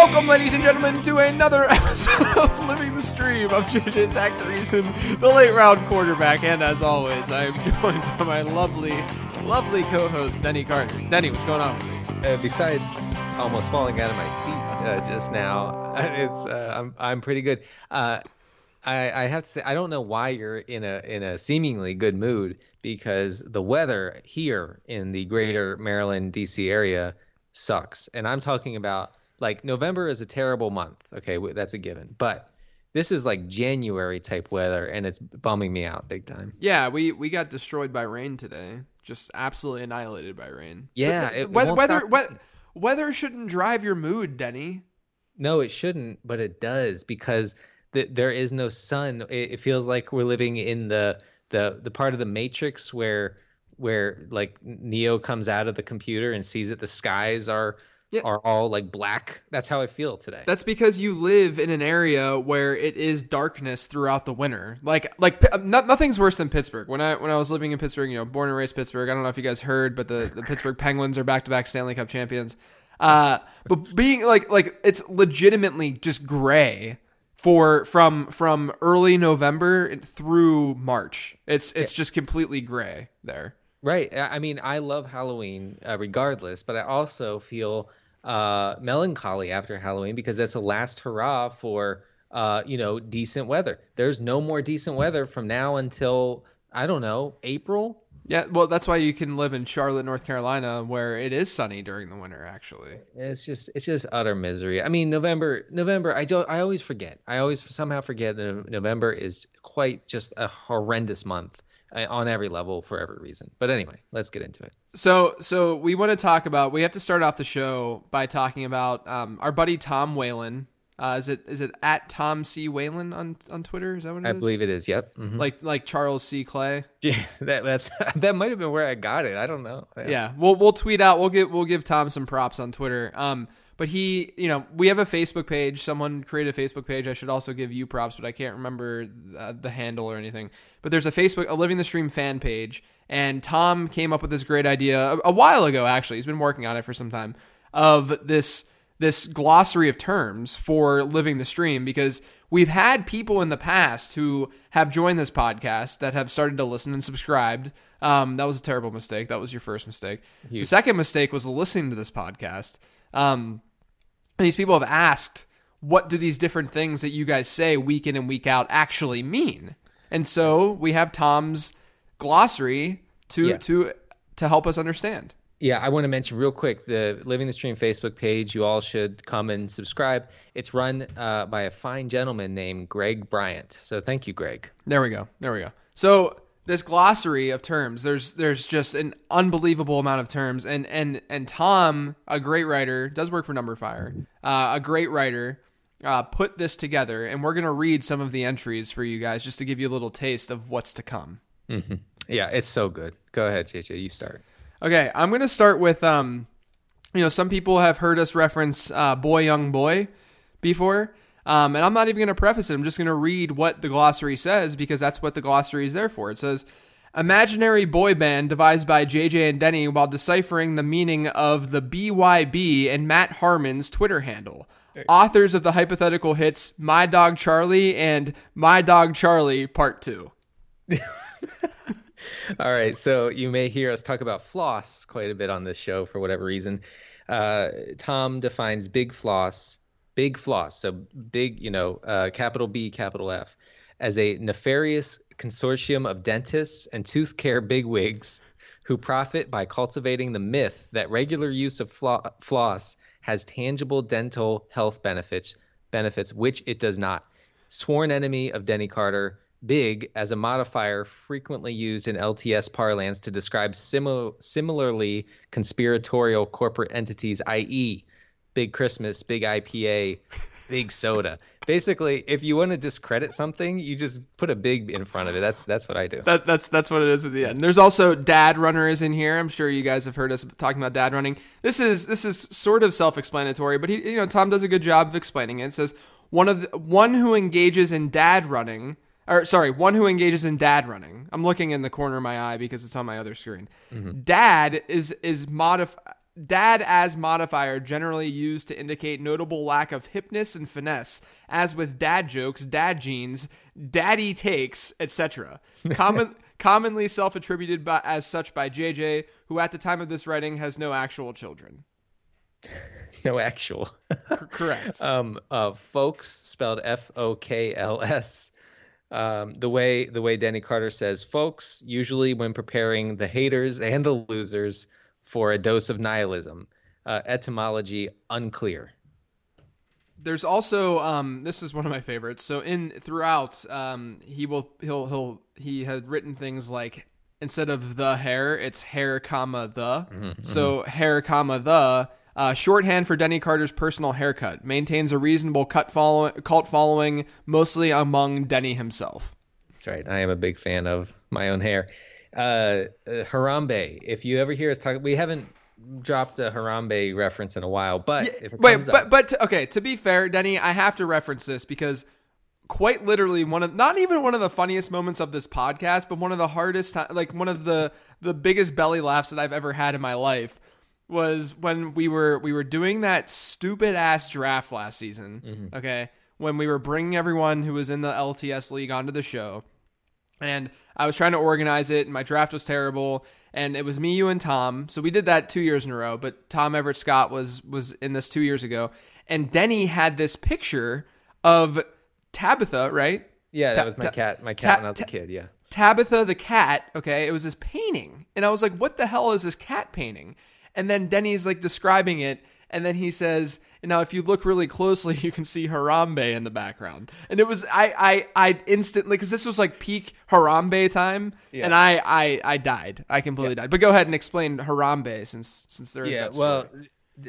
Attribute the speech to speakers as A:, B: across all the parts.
A: Welcome, ladies and gentlemen, to another episode of Living the Stream. I'm JJ Zachariason, the late round quarterback, and as always, I am joined by my lovely, lovely co-host Denny Carter. Denny, what's going on?
B: Uh, besides almost falling out of my seat uh, just now, it's uh, I'm I'm pretty good. Uh, I I have to say I don't know why you're in a in a seemingly good mood because the weather here in the greater Maryland DC area sucks, and I'm talking about like November is a terrible month. Okay, that's a given, but this is like January type weather, and it's bumming me out big time.
A: Yeah, we we got destroyed by rain today. Just absolutely annihilated by rain.
B: Yeah, it
A: weather weather, weather weather shouldn't drive your mood, Denny.
B: No, it shouldn't, but it does because th- there is no sun. It, it feels like we're living in the the the part of the Matrix where where like Neo comes out of the computer and sees that the skies are
A: Yeah.
B: are all like black. That's how I feel today.
A: That's because you live in an area where it is darkness throughout the winter. Like like no, nothing's worse than Pittsburgh. When I when I was living in Pittsburgh, you know, born and raised Pittsburgh. I don't know if you guys heard, but the, the Pittsburgh Penguins are back to back Stanley Cup champions. Uh, but being like like it's legitimately just gray for from from early November through March. It's it's just completely gray there.
B: Right. I I mean, I love Halloween uh, regardless, but I also feel uh, melancholy after Halloween because that's a last hurrah for uh, you know decent weather. There's no more decent weather from now until I don't know April.
A: Yeah, well, that's why you can live in Charlotte, North Carolina, where it is sunny during the winter. Actually,
B: It's just it's just utter misery. I mean, November November. I don't. I always forget. I always somehow forget that November is quite just a horrendous month uh, on every level for every reason. But anyway, let's get into it.
A: So, so we want to talk about. We have to start off the show by talking about um, our buddy Tom Whalen. Uh, is it is it at Tom C Whalen on on Twitter? Is that what it is?
B: I believe it is. Yep. Mhm.
A: Like like Charles C Clay.
B: Yeah, that that's that might have been where I got it. I don't know.
A: Yeah, we'll we'll tweet out. We'll get we'll give Tom some props on Twitter. Um, but he, you know, we have a Facebook page. Someone created a Facebook page. I should also give you props, but I can't remember uh, the handle or anything. But there's a Facebook, a Living the Stream fan page, and Tom came up with this great idea a, a while ago. Actually, he's been working on it for some time. Of this this glossary of terms for living the stream because we've had people in the past who have joined this podcast that have started to listen and subscribed. Um, that was a terrible mistake. That was your first mistake. The second mistake was listening to this podcast. Um, and these people have asked, what do these different things that you guys say week in and week out actually mean? And so we have Tom's glossary to
B: Yeah.
A: to to help us understand.
B: Yeah, I want to mention real quick the Living the Stream Facebook page. You all should come and subscribe. It's run uh, by a fine gentleman named Greg Bryant. So thank you, Greg.
A: There we go. There we go. So this glossary of terms, there's there's just an unbelievable amount of terms, and and and Tom, a great writer, does work for numberFire, uh, a great writer, uh, put this together, and we're gonna read some of the entries for you guys just to give you a little taste of what's to come.
B: Yeah, it's so good. Go ahead, JJ. You start.
A: Okay, I'm gonna start with um, you know, some people have heard us reference uh, "boy, young boy" before, um, and I'm not even gonna preface it. I'm just gonna read what the glossary says because that's what the glossary is there for. It says. Imaginary boy band devised by JJ and Denny while deciphering the meaning of the BYB and Matt Harmon's Twitter handle. Authors of the hypothetical hits My Dog Charlie and My Dog Charlie Part 2.
B: All right, so you may hear us talk about floss quite a bit on this show for whatever reason. Uh, Tom defines big floss, big floss, so big, you know, uh, capital B, capital F, as a nefarious consortium of dentists and tooth care bigwigs who profit by cultivating the myth that regular use of flo- floss has tangible dental health benefits, benefits which it does not. Sworn enemy of Denny Carter, big as a modifier frequently used in LTS parlance to describe similar, similarly conspiratorial corporate entities, i.e., Big Christmas, Big IPA, big soda. Basically, if you want to discredit something, you just put a big in front of it. That's that's what I do.
A: That, that's that's what it is at the end. There's also Dad Runner is in here. I'm sure you guys have heard us talking about Dad running. This is this is sort of self-explanatory, but he you know Tom does a good job of explaining it. It says one of the, one who engages in dad running or sorry, one who engages in dad running. I'm looking in the corner of my eye because it's on my other screen. Mm-hmm. Dad is is modif dad as modifier generally used to indicate notable lack of hipness and finesse, as with dad jokes, dad jeans, daddy takes, etc. Common commonly self-attributed by, as such by JJ, who at the time of this writing has no actual children.
B: no actual.
A: correct.
B: Um, uh, folks spelled F O K L S. Um, the way the way Denny Carter says, folks usually when preparing the haters and the losers for a dose of nihilism. Uh, etymology unclear.
A: There's also um, this is one of my favorites. So in throughout, um, he will he'll he'll he had written things like instead of the hair, it's hair comma the. Mm-hmm, so mm-hmm. hair comma the uh, shorthand for Denny Carter's personal haircut. Maintains a reasonable cut follow- cult following, mostly among Denny himself.
B: That's right. I am a big fan of my own hair. Uh, uh, Harambe. If you ever hear us talk, we haven't dropped a Harambe reference in a while, but yeah,
A: wait,
B: but
A: up, but okay. To be fair, Denny, I have to reference this because quite literally one of not even one of the funniest moments of this podcast, but one of the hardest, like one of the the biggest belly laughs that I've ever had in my life was when we were we were doing that stupid ass draft last season. Mm-hmm. Okay, when we were bringing everyone who was in the LTS league onto the show, and I was trying to organize it, and my draft was terrible. And it was me, you, and Tom. So we did that two years in a row. But Tom Everett Scott was was in this two years ago, and Denny had this picture of Tabitha, right?
B: Yeah, that was my cat. My cat Ta- when I was a kid. Yeah.
A: Tabitha the cat, okay, it was this painting. And I was like, what the hell is this cat painting? And then Denny's like describing it, and then he says, now if you look really closely, you can see Harambe in the background. And it was I I I instantly because this was like peak Harambe time, yeah. and I I I died. I completely yeah. died. But go ahead and explain Harambe since since there is yeah, that
B: story. well.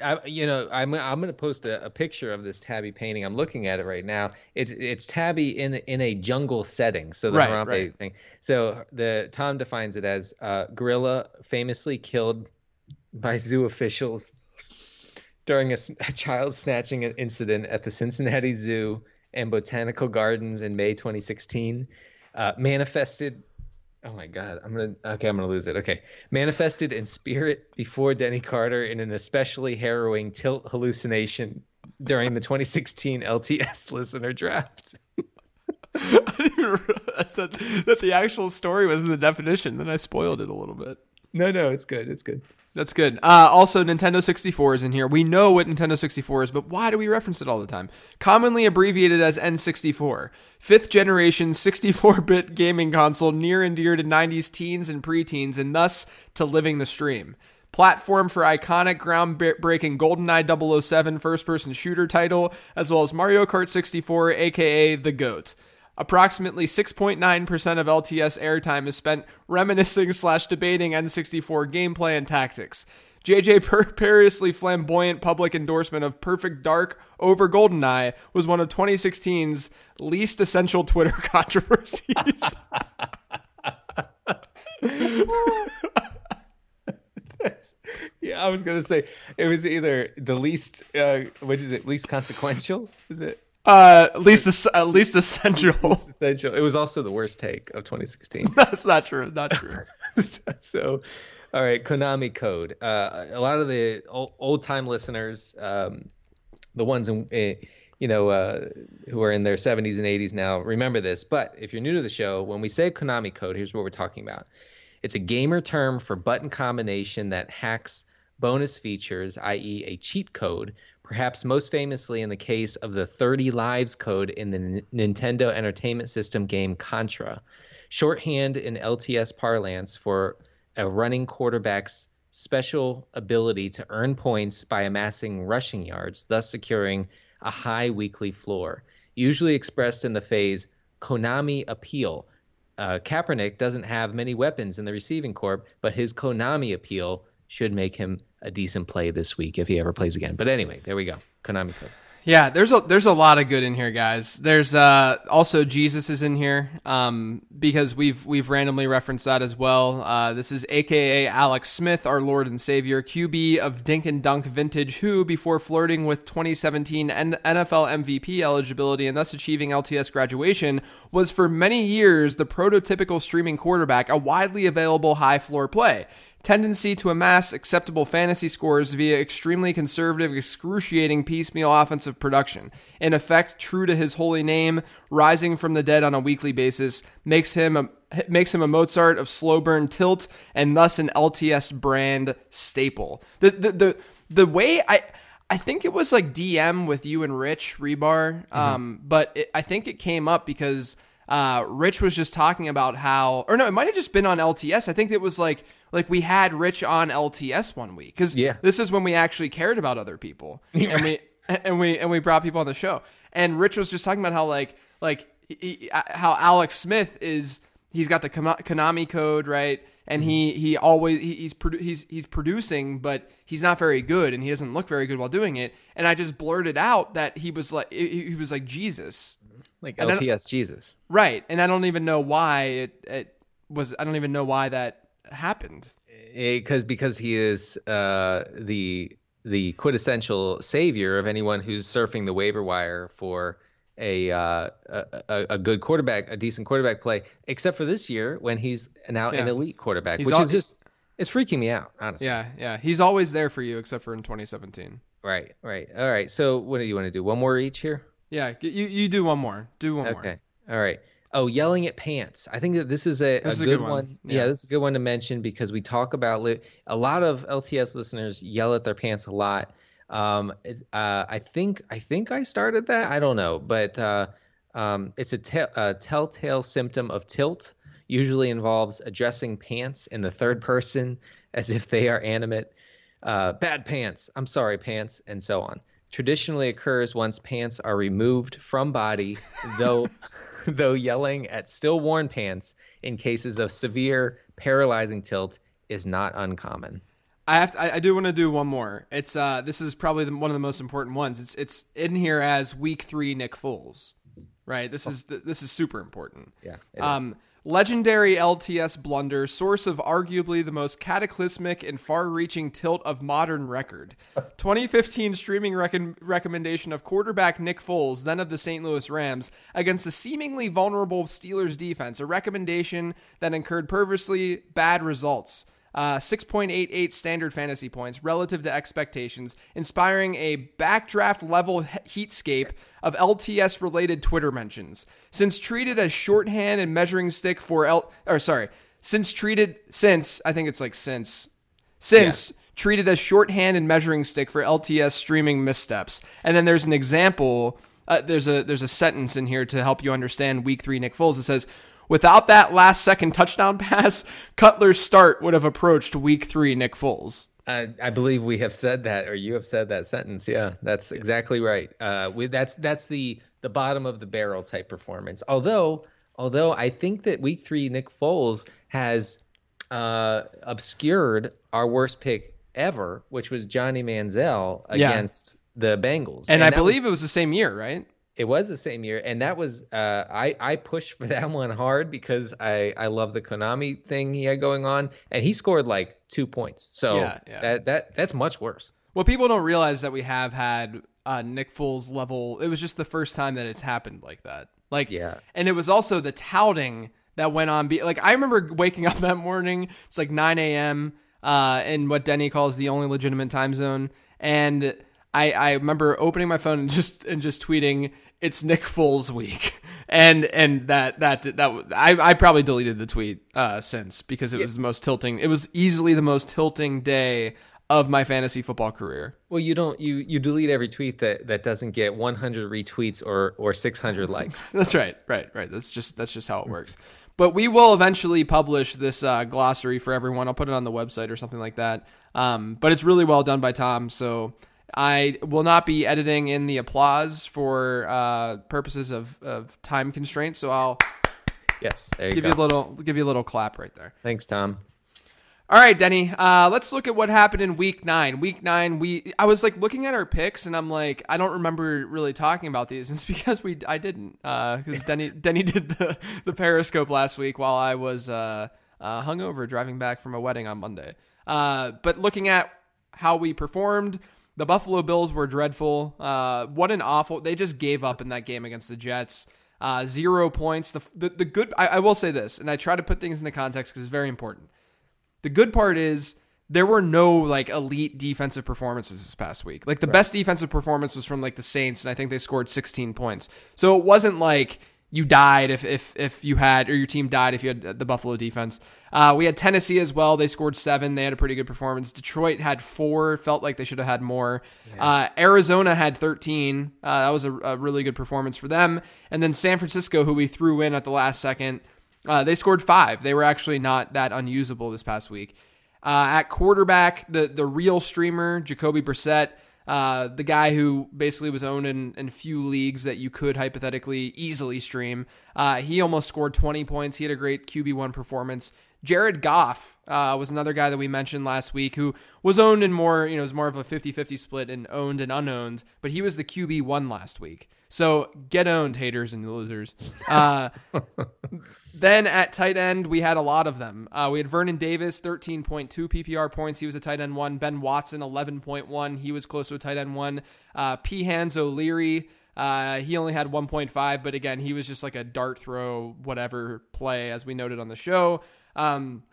B: I, you know, I'm I'm going to post a, a, picture of this Tabby painting. I'm looking at it right now. It's it's Tabby in in a jungle setting. So the right, Harambe right. thing. So the Tom defines it as uh, gorilla famously killed by zoo officials during a, a child snatching incident at the Cincinnati Zoo and Botanical Gardens in May 2016. Uh, manifested. Oh my God, I'm gonna. Okay, I'm gonna lose it. Okay, manifested in spirit before Denny Carter in an especially harrowing tilt hallucination during the 2016 LTS listener draft.
A: I didn't even realize that, that the actual story was in the definition. Then I spoiled it a little bit.
B: No, no, it's good. It's good.
A: That's good. Uh, also, Nintendo 64 is in here. We know what Nintendo 64 is, but why do we reference it all the time? Commonly abbreviated as N64. Fifth generation 64 bit gaming console near and dear to 90s teens and preteens, and thus to living the stream. Platform for iconic groundbreaking GoldenEye 007 first person shooter title, as well as Mario Kart 64, aka The GOAT. Approximately 6.9% of LTS airtime is spent reminiscing slash debating N64 gameplay and tactics. JJ Periously flamboyant public endorsement of Perfect Dark over GoldenEye was one of 2016's least essential Twitter controversies.
B: yeah, I was gonna say it was either the least, uh, which is it, least consequential? Is it?
A: Uh, at least at least essential. Least
B: essential. It was also the worst take of 2016.
A: That's not true. Not true.
B: so, all right, Konami code. Uh, a lot of the old time listeners, um, the ones in, eh, you know, uh, who are in their 70s and 80s now, remember this. But if you're new to the show, when we say Konami code, here's what we're talking about. It's a gamer term for button combination that hacks bonus features, i.e., a cheat code perhaps most famously in the case of the 30 lives code in the N- Nintendo Entertainment System game Contra, shorthand in LTS parlance for a running quarterback's special ability to earn points by amassing rushing yards, thus securing a high weekly floor, usually expressed in the phase Konami appeal. Uh, Kaepernick doesn't have many weapons in the receiving corps, but his Konami appeal should make him a decent play this week if he ever plays again. But anyway, there we go. Konami code.
A: Yeah, there's a there's a lot of good in here, guys. There's uh, also Jesus is in here um, because we've we've randomly referenced that as well. Uh, this is AKA Alex Smith, our Lord and Savior, QB of Dink and Dunk vintage, who before flirting with 2017 NFL MVP eligibility and thus achieving LTS graduation, was for many years the prototypical streaming quarterback, a widely available high floor play tendency to amass acceptable fantasy scores via extremely conservative, excruciating piecemeal offensive production. In effect, true to his holy name, rising from the dead on a weekly basis makes him a makes him a Mozart of slow burn tilt and thus an LTS brand staple. The the the, the way I I think it was like DM with you and Rich Hribar, mm-hmm. um, but it, I think it came up because uh, Rich was just talking about how, or no, it might have just been on LTS. I think it was like like we had Rich on LTS one week because
B: yeah.
A: this is when we actually cared about other people and we and we and we brought people on the show. And Rich was just talking about how like like he, how Alex Smith is he's got the Konami code right and he he always he, he's produ- he's he's producing but he's not very good and he doesn't look very good while doing it and I just blurted out that he was like he was like Jesus
B: like LTS Jesus
A: right and I don't even know why it it was I don't even know why that happened?
B: Because because he is uh, the the quintessential savior of anyone who's surfing the waiver wire for a, uh, a, a good quarterback, a decent quarterback play. Except for this year when he's now yeah. an elite quarterback, he's which all, is just it's freaking me out, honestly.
A: Yeah, yeah, he's always there for you, except for in 2017.
B: Right, right. All right. So what do you want to do? One more each here.
A: Yeah, you you do one more. Do one
B: okay.
A: more.
B: Okay. All right. Oh, yelling at pants. I think that this is a, this a, is good, a good, one. one. Yeah. yeah. this is a good one to mention because we talk about li- a lot of LTS listeners yell at their pants a lot. Um, it, uh, I think I think I started that. I don't know, but uh, um, it's a, te- a telltale symptom of tilt. Usually involves addressing pants in the third person as if they are animate. Uh, bad pants. I'm sorry, pants, and so on. Traditionally occurs once pants are removed from body, though. though yelling at still worn pants in cases of severe paralyzing tilt is not uncommon.
A: I have to, I, I do want to do one more. It's uh this is probably the, one of the most important ones. It's it's in here as week 3 Nick Foles. Right? This is this is super important.
B: Yeah.
A: Um is. Legendary LTS blunder, source of arguably the most cataclysmic and far reaching tilt of modern record. 2015 streaming rec- recommendation of quarterback Nick Foles, then of the St. Louis Rams, against a seemingly vulnerable Steelers defense, a recommendation that incurred perversely bad results uh, 6.88 standard fantasy points relative to expectations, inspiring a backdraft level heatscape of LTS related Twitter mentions. Since treated as shorthand and measuring stick for L, or sorry, since treated since I think it's like since since. Yeah. Treated as shorthand and measuring stick for LTS streaming missteps, and then there's an example. Uh, there's a there's a sentence in here to help you understand Week Three Nick Foles. It says, Without that last second touchdown pass, Cutler's start would have approached week three Nick Foles.
B: I, I believe we have said that, or you have said that sentence. Yeah, that's exactly right. Uh, we, that's that's the the bottom of the barrel type performance. Although, although I think that week three Nick Foles has uh, obscured our worst pick ever, which was Johnny Manziel against yeah. the Bengals.
A: And, and I believe was, it was the same year, right?
B: It was the same year, and that was uh, I I pushed for that one hard because I I love the Konami thing he had going on, and he scored like two points. So yeah, yeah. that that that's much worse.
A: Well, people don't realize that we have had uh, Nick Foles level. It was just the first time that it's happened like that. Like
B: yeah,
A: and it was also the touting that went on. Be like I remember waking up that morning. It's like 9 a.m. Uh, in what Denny calls the only legitimate time zone, and I, I remember opening my phone and just and just tweeting it's Nick Foles week, and and that that that I I probably deleted the tweet uh, since because it was the most tilting. It was easily the most tilting day of my fantasy football career.
B: Well, you don't you you delete every tweet that that doesn't get 100 retweets or or 600 likes.
A: that's right, right, right. That's just that's just how it works. But we will eventually publish this uh, glossary for everyone. I'll put it on the website or something like that. Um, but it's really well done by Tom, so I will not be editing in the applause for uh, purposes of, of time constraints, so I'll
B: yes, you
A: give
B: go.
A: you a little give you a little clap right there.
B: Thanks, Tom.
A: All right, Denny. Uh, let's look at what happened in Week Nine. Week Nine, we I was like looking at our picks, and I'm like, I don't remember really talking about these. It's because we I didn't because uh, Denny Denny did the the Periscope last week while I was uh, uh, hungover driving back from a wedding on Monday. Uh, but looking at how we performed, the Buffalo Bills were dreadful. Uh, what an awful! They just gave up in that game against the Jets. Uh, zero points. The the, the good. I, I will say this, and I try to put things into context because it's very important the good part is there were no like elite defensive performances this past week. Like the right. best defensive performance was from like the Saints, and I think they scored 16 points. So it wasn't like you died if if if you had or your team died if you had the Buffalo defense. Uh, we had Tennessee as well. They scored seven. They had a pretty good performance. Detroit had four. Felt like they should have had more. Yeah. Uh, Arizona had 13. Uh, that was a, a, really good performance for them. And then San Francisco, who we threw in at the last second, uh, they scored five. They were actually not that unusable this past week. Uh, at quarterback, the the real streamer, Jacoby Brissett, uh, the guy who basically was owned in, in few leagues that you could hypothetically easily stream. Uh, he almost scored 20 points. He had a great QB1 performance. Jared Goff uh, was another guy that we mentioned last week who was owned in more, you know, was more of a 50 50 split and owned and unowned, but he was the QB1 last week. So get owned, haters and losers. Uh, then at tight end, we had a lot of them. Uh, we had Vernon Davis, 13.2 PPR points. He was a tight end one. Ben Watson, 11.1. He was close to a tight end one. Uh, P. Hans O'Leary, uh, he only had 1.5, but again, he was just like a dart throw, whatever play, as we noted on the show. Um,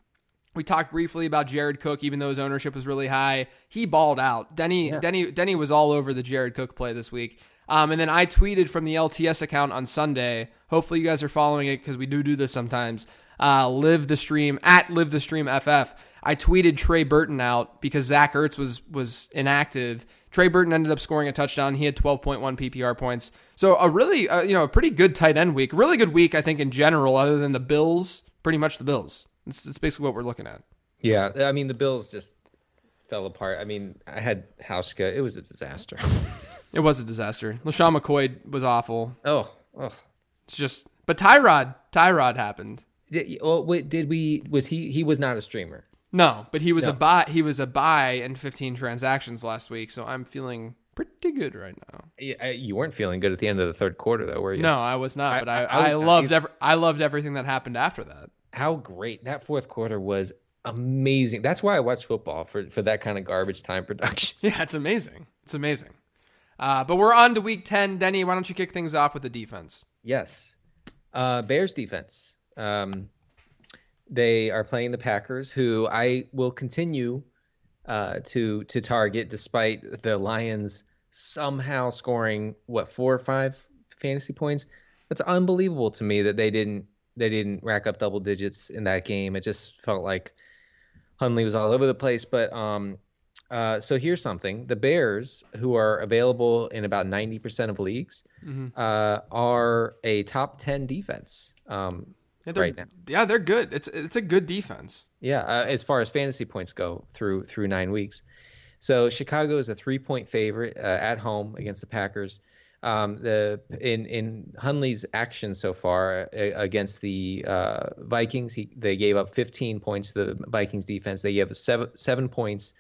A: we talked briefly about Jared Cook, even though his ownership was really high. He balled out. Denny, yeah. Denny, Denny was all over the Jared Cook play this week. Um, and then I tweeted from the LTS account on Sunday. Hopefully, you guys are following it because we do do this sometimes. Uh, live the stream at live the stream FF. I tweeted Trey Burton out because Zach Ertz was was inactive. Trey Burton ended up scoring a touchdown. He had 12.1 PPR points. So a really, uh, you know, a pretty good tight end week. Really good week, I think, in general. Other than the Bills, pretty much the Bills. It's, it's basically what we're looking at.
B: Yeah, I mean the Bills just fell apart. I mean, I had Hauschka. It was a disaster.
A: It was a disaster. LeSean McCoy was awful.
B: Oh, oh.
A: It's just, but Tyrod, Tyrod happened.
B: Did, well, wait, did we? Was he? He was not a streamer.
A: No, but he was no. a buy. He was a buy in 15 transactions last week, so I'm feeling pretty good right now.
B: You weren't feeling good at the end of the third quarter, though, were you?
A: No, I was not. I, but I, I, I, I loved every, I loved everything that happened after that.
B: How great that fourth quarter was! Amazing. That's why I watch football for for that kind of garbage time production.
A: Yeah, it's amazing. It's amazing. Uh, but we're on to week 10. Denny, why don't you kick things off with the defense?
B: Yes. Uh, Bears defense. Um, they are playing the Packers, who I will continue uh, to to target despite the Lions somehow scoring what four or five fantasy points. That's unbelievable to me that they didn't they didn't rack up double digits in that game. It just felt like Hundley was all over the place. But um, uh, so here's something: the Bears, who are available in about 90% of leagues, mm-hmm. uh, are a top 10 defense um,
A: yeah,
B: right now.
A: Yeah, they're good. It's it's a good defense.
B: Yeah, uh, as far as fantasy points go through through nine weeks. So Chicago is a three point favorite uh, at home against the Packers. Um, the in in Hundley's action so far uh, against the Vikings, he, they gave up 15 points to the Vikings defense. They gave seven seven points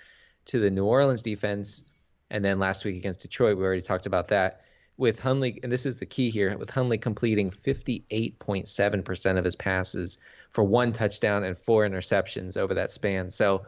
B: to the New Orleans defense. And then last week against Detroit, we already talked about that. With Hundley, and this is the key here, with Hundley completing 58.7% of his passes for one touchdown and four interceptions over that span. So,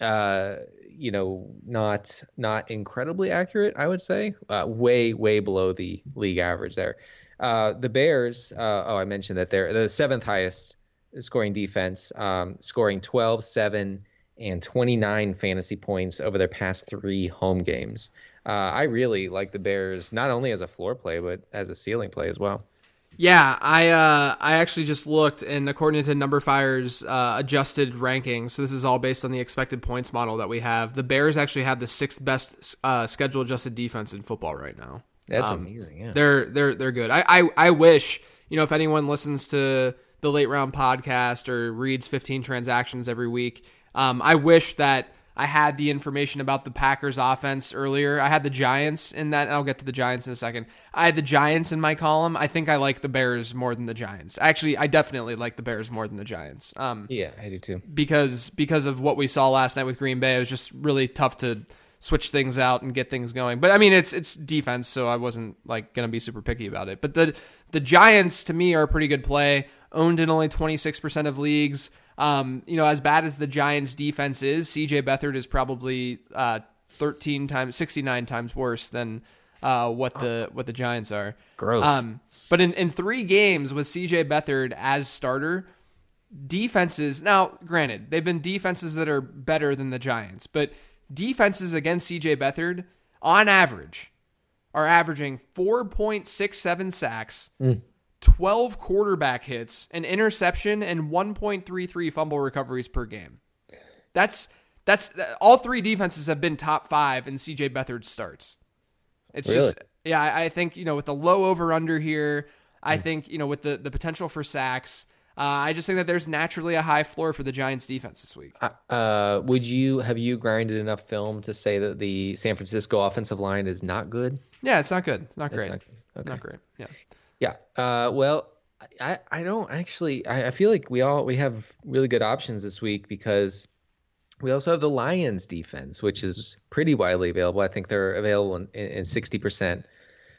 B: uh, you know, not not incredibly accurate, I would say. Uh, way way below the league average there. Uh, the Bears. Uh, oh, I mentioned that they're the seventh highest scoring defense, um, scoring 12, 7, and 29 fantasy points over their past three home games. Uh, I really like the Bears not only as a floor play but as a ceiling play as well.
A: Yeah, I uh, I actually just looked, and according to numberFire's uh, adjusted rankings, so this is all based on the expected points model that we have. The Bears actually have the sixth best uh, schedule adjusted defense in football right now.
B: That's um, amazing. Yeah,
A: they're they're they're good. I, I I wish you know if anyone listens to the late round podcast or reads 15 transactions every week um, I wish that I had the information about the Packers offense earlier. I had the Giants in that, and I'll get to the Giants in a second. I had the Giants in my column. I think I like the Bears more than the Giants. Actually, I definitely like the Bears more than the Giants. Um,
B: Yeah, I do too.
A: because because of what we saw last night with Green Bay, it was just really tough to switch things out and get things going. But I mean, it's it's defense, so I wasn't like gonna be super picky about it. But the the Giants to me are a pretty good play. Owned in only twenty six percent of leagues. Um, you know, as bad as the Giants' defense is, CJ Beathard is probably uh, thirteen times, sixty nine times worse than uh, what the what the Giants are.
B: Gross.
A: Um, but in, in three games with CJ Beathard as starter, defenses now granted they've been defenses that are better than the Giants, but defenses against CJ Beathard on average are averaging 4.67 sacks, 12 quarterback hits, an interception, and 1.33 fumble recoveries per game. That's that's all three defenses have been top five in CJ Beathard starts. It's
B: Really?
A: just yeah, I, I think you know with the low over under here, I think you know with the the potential for sacks, uh, I just think that there's naturally a high floor for the Giants defense this week.
B: Uh, would you have you grinded enough film to say that the San Francisco offensive line is not good?
A: Yeah, it's not good. It's not
B: It's
A: great.
B: not. Okay.
A: Not great. Yeah.
B: Yeah. Uh, well, I, I don't actually. I, I feel like we all we have really good options this week because we also have the Lions defense, which is pretty widely available. I think they're available in, in 60%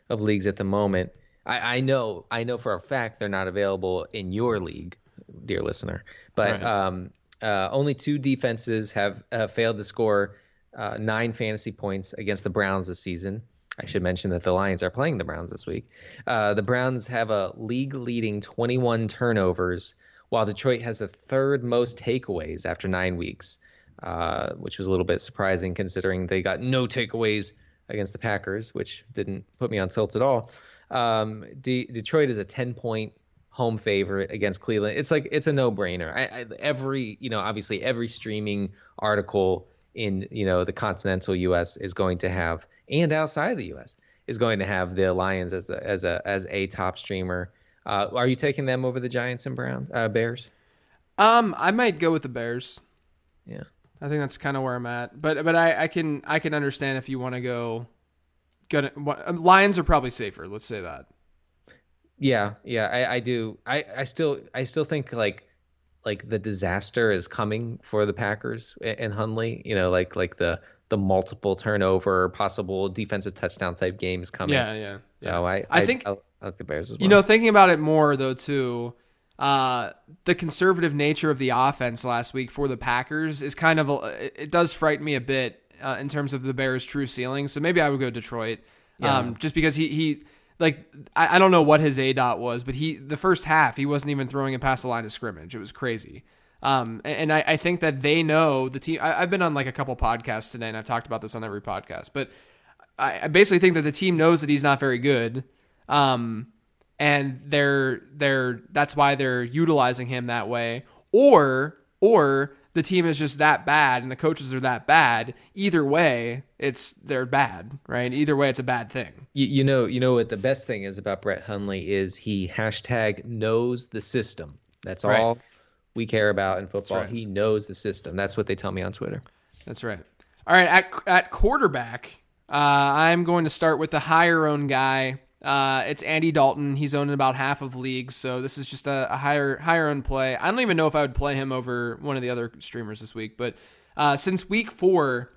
B: of leagues at the moment. I, I know I know for a fact they're not available in your league, dear listener. But
A: Right.
B: um, uh, only two defenses have uh, failed to score uh, nine fantasy points against the Browns this season. I should mention that the Lions are playing the Browns this week. Uh, the Browns have a league leading 21 turnovers, while Detroit has the third most takeaways after nine weeks, uh, which was a little bit surprising considering they got no takeaways against the Packers, which didn't put me on tilt at all. Um, D- Detroit is a 10 point home favorite against Cleveland. It's like it's a no brainer. Every you know obviously every streaming article in you know the continental U.S. is going to have and outside of the U.S. is going to have the Lions as a, as a as a top streamer. Uh, are you taking them over the Giants and Browns uh, Bears?
A: Um, I might go with the Bears.
B: Yeah.
A: I think that's kind of where I'm at. But but I, I can I can understand if you want to go. Gonna what, Lions are probably safer. Let's say that.
B: Yeah, yeah, I, I do. I, I still I still think like like the disaster is coming for the Packers and Hundley. You know, like like the the multiple turnover, possible defensive touchdown type games coming.
A: Yeah, yeah.
B: So I,
A: I think-
B: I, I like the Bears as well.
A: You know, thinking about it more though too, uh, the conservative nature of the offense last week for the Packers is kind of a, it- does frighten me a bit uh, in terms of the Bears' true ceiling. So maybe I would go Detroit, um, just because he he like I, I don't know what his A dot was, but he the first half he wasn't even throwing it past the line of scrimmage. It was crazy. Um, and I, I think that they know the team. I, I've been on like a couple podcasts today, and I've talked about this on every podcast, but I, I basically think that the team knows that he's not very good. Um, and they're they're that's why they're utilizing him that way. Or or the team is just that bad and the coaches are that bad. Either way, it's they're bad, right? Either way, it's a bad thing.
B: you, you know you know what the best thing is about Brett Hundley is he hashtag knows the system. That's
A: Right.
B: We care about in football.
A: right.
B: He knows the system. That's what they tell me on Twitter.
A: That's right. All right, at at quarterback, uh, I'm going to start with the higher owned guy. Uh, it's Andy Dalton. He's owned in about half of leagues, so this is just a, a higher higher owned play. I don't even know if I would play him over one of the other streamers this week, but uh, since week four,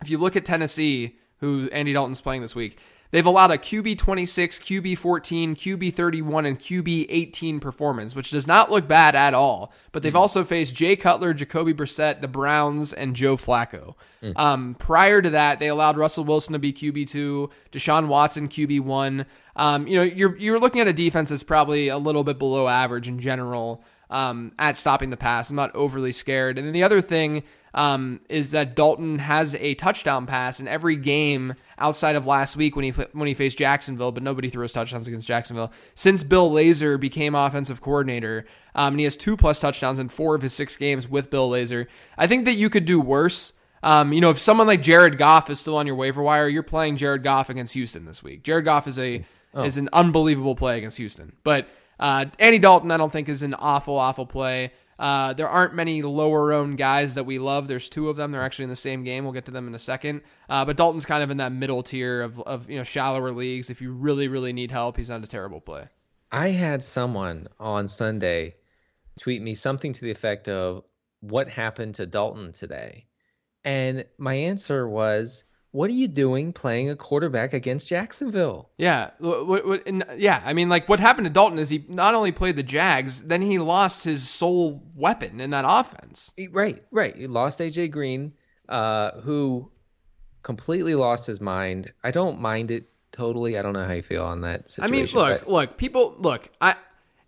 A: if you look at Tennessee, who Andy Dalton's playing this week, they've allowed a QB 26, QB 14, QB 31, and QB 18 performance, which does not look bad at all. But they've also faced Jay Cutler, Jacoby Brissett, the Browns, and Joe Flacco. Um, prior to that, they allowed Russell Wilson to be QB two, Deshaun Watson QB one. Um, you know, you're you're looking at a defense that's probably a little bit below average in general um, at stopping the pass. I'm not overly scared. And then the other thing um, is that Dalton has a touchdown pass in every game outside of last week when he when he faced Jacksonville, but nobody threw his touchdowns against Jacksonville since Bill Lazor became offensive coordinator. Um, and he has two plus touchdowns in four of his six games with Bill Lazor. I think that you could do worse. Um, you know, if someone like Jared Goff is still on your waiver wire, you're playing Jared Goff against Houston this week. Jared Goff is a is an unbelievable play against Houston, but uh, Andy Dalton, I don't think is an awful, awful play. Uh, there aren't many lower owned guys that we love. There's two of them. They're actually in the same game. We'll get to them in a second. Uh, but Dalton's kind of in that middle tier of, of you know shallower leagues. If you really really need help, he's not a terrible play.
B: I had someone on Sunday tweet me something to the effect of what happened to Dalton today, and my answer was what are you doing playing a quarterback against Jacksonville?
A: Yeah, what, what, and, yeah. I mean, like what happened to Dalton is he not only played the Jags, then he lost his sole weapon in that offense.
B: Right, right. He lost AJ Green, uh, who completely lost his mind. I don't mind it totally. I don't know how you feel on that situation.
A: I mean, look, but... look, people, look. I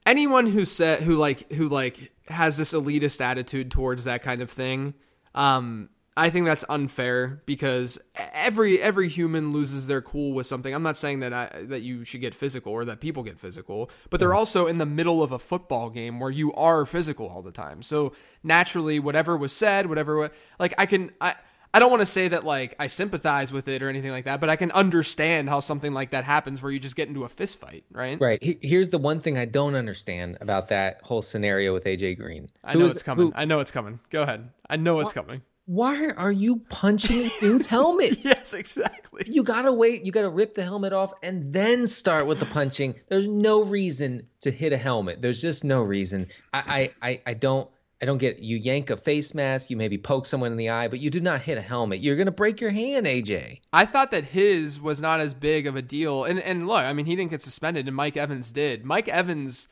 A: anyone who said who like who like has this elitist attitude towards that kind of thing. Um, I think that's unfair because every every human loses their cool with something. I'm not saying that I, that you should get physical or that people get physical, but they're also in the middle of a football game where you are physical all the time. So naturally, whatever was said, whatever like I can I I don't want to say that like I sympathize with it or anything like that, but I can understand how something like that happens where you just get into a fist fight, right?
B: Right. Here's the one thing I don't understand about that whole scenario with AJ Green.
A: I know it's coming. Who, I know it's coming. Go ahead. I know it's coming
B: why are you punching dude's helmet?
A: yes, exactly.
B: You gotta wait. You gotta rip the helmet off and then start with the punching. There's no reason to hit a helmet. There's just no reason. I, I, I, I don't. I don't get it. You yank a face mask, you maybe poke someone in the eye, but you do not hit a helmet. You're going to break your hand, AJ.
A: I thought that his was not as big of a deal. And and look, I mean, he didn't get suspended and Mike Evans did. Mike Evans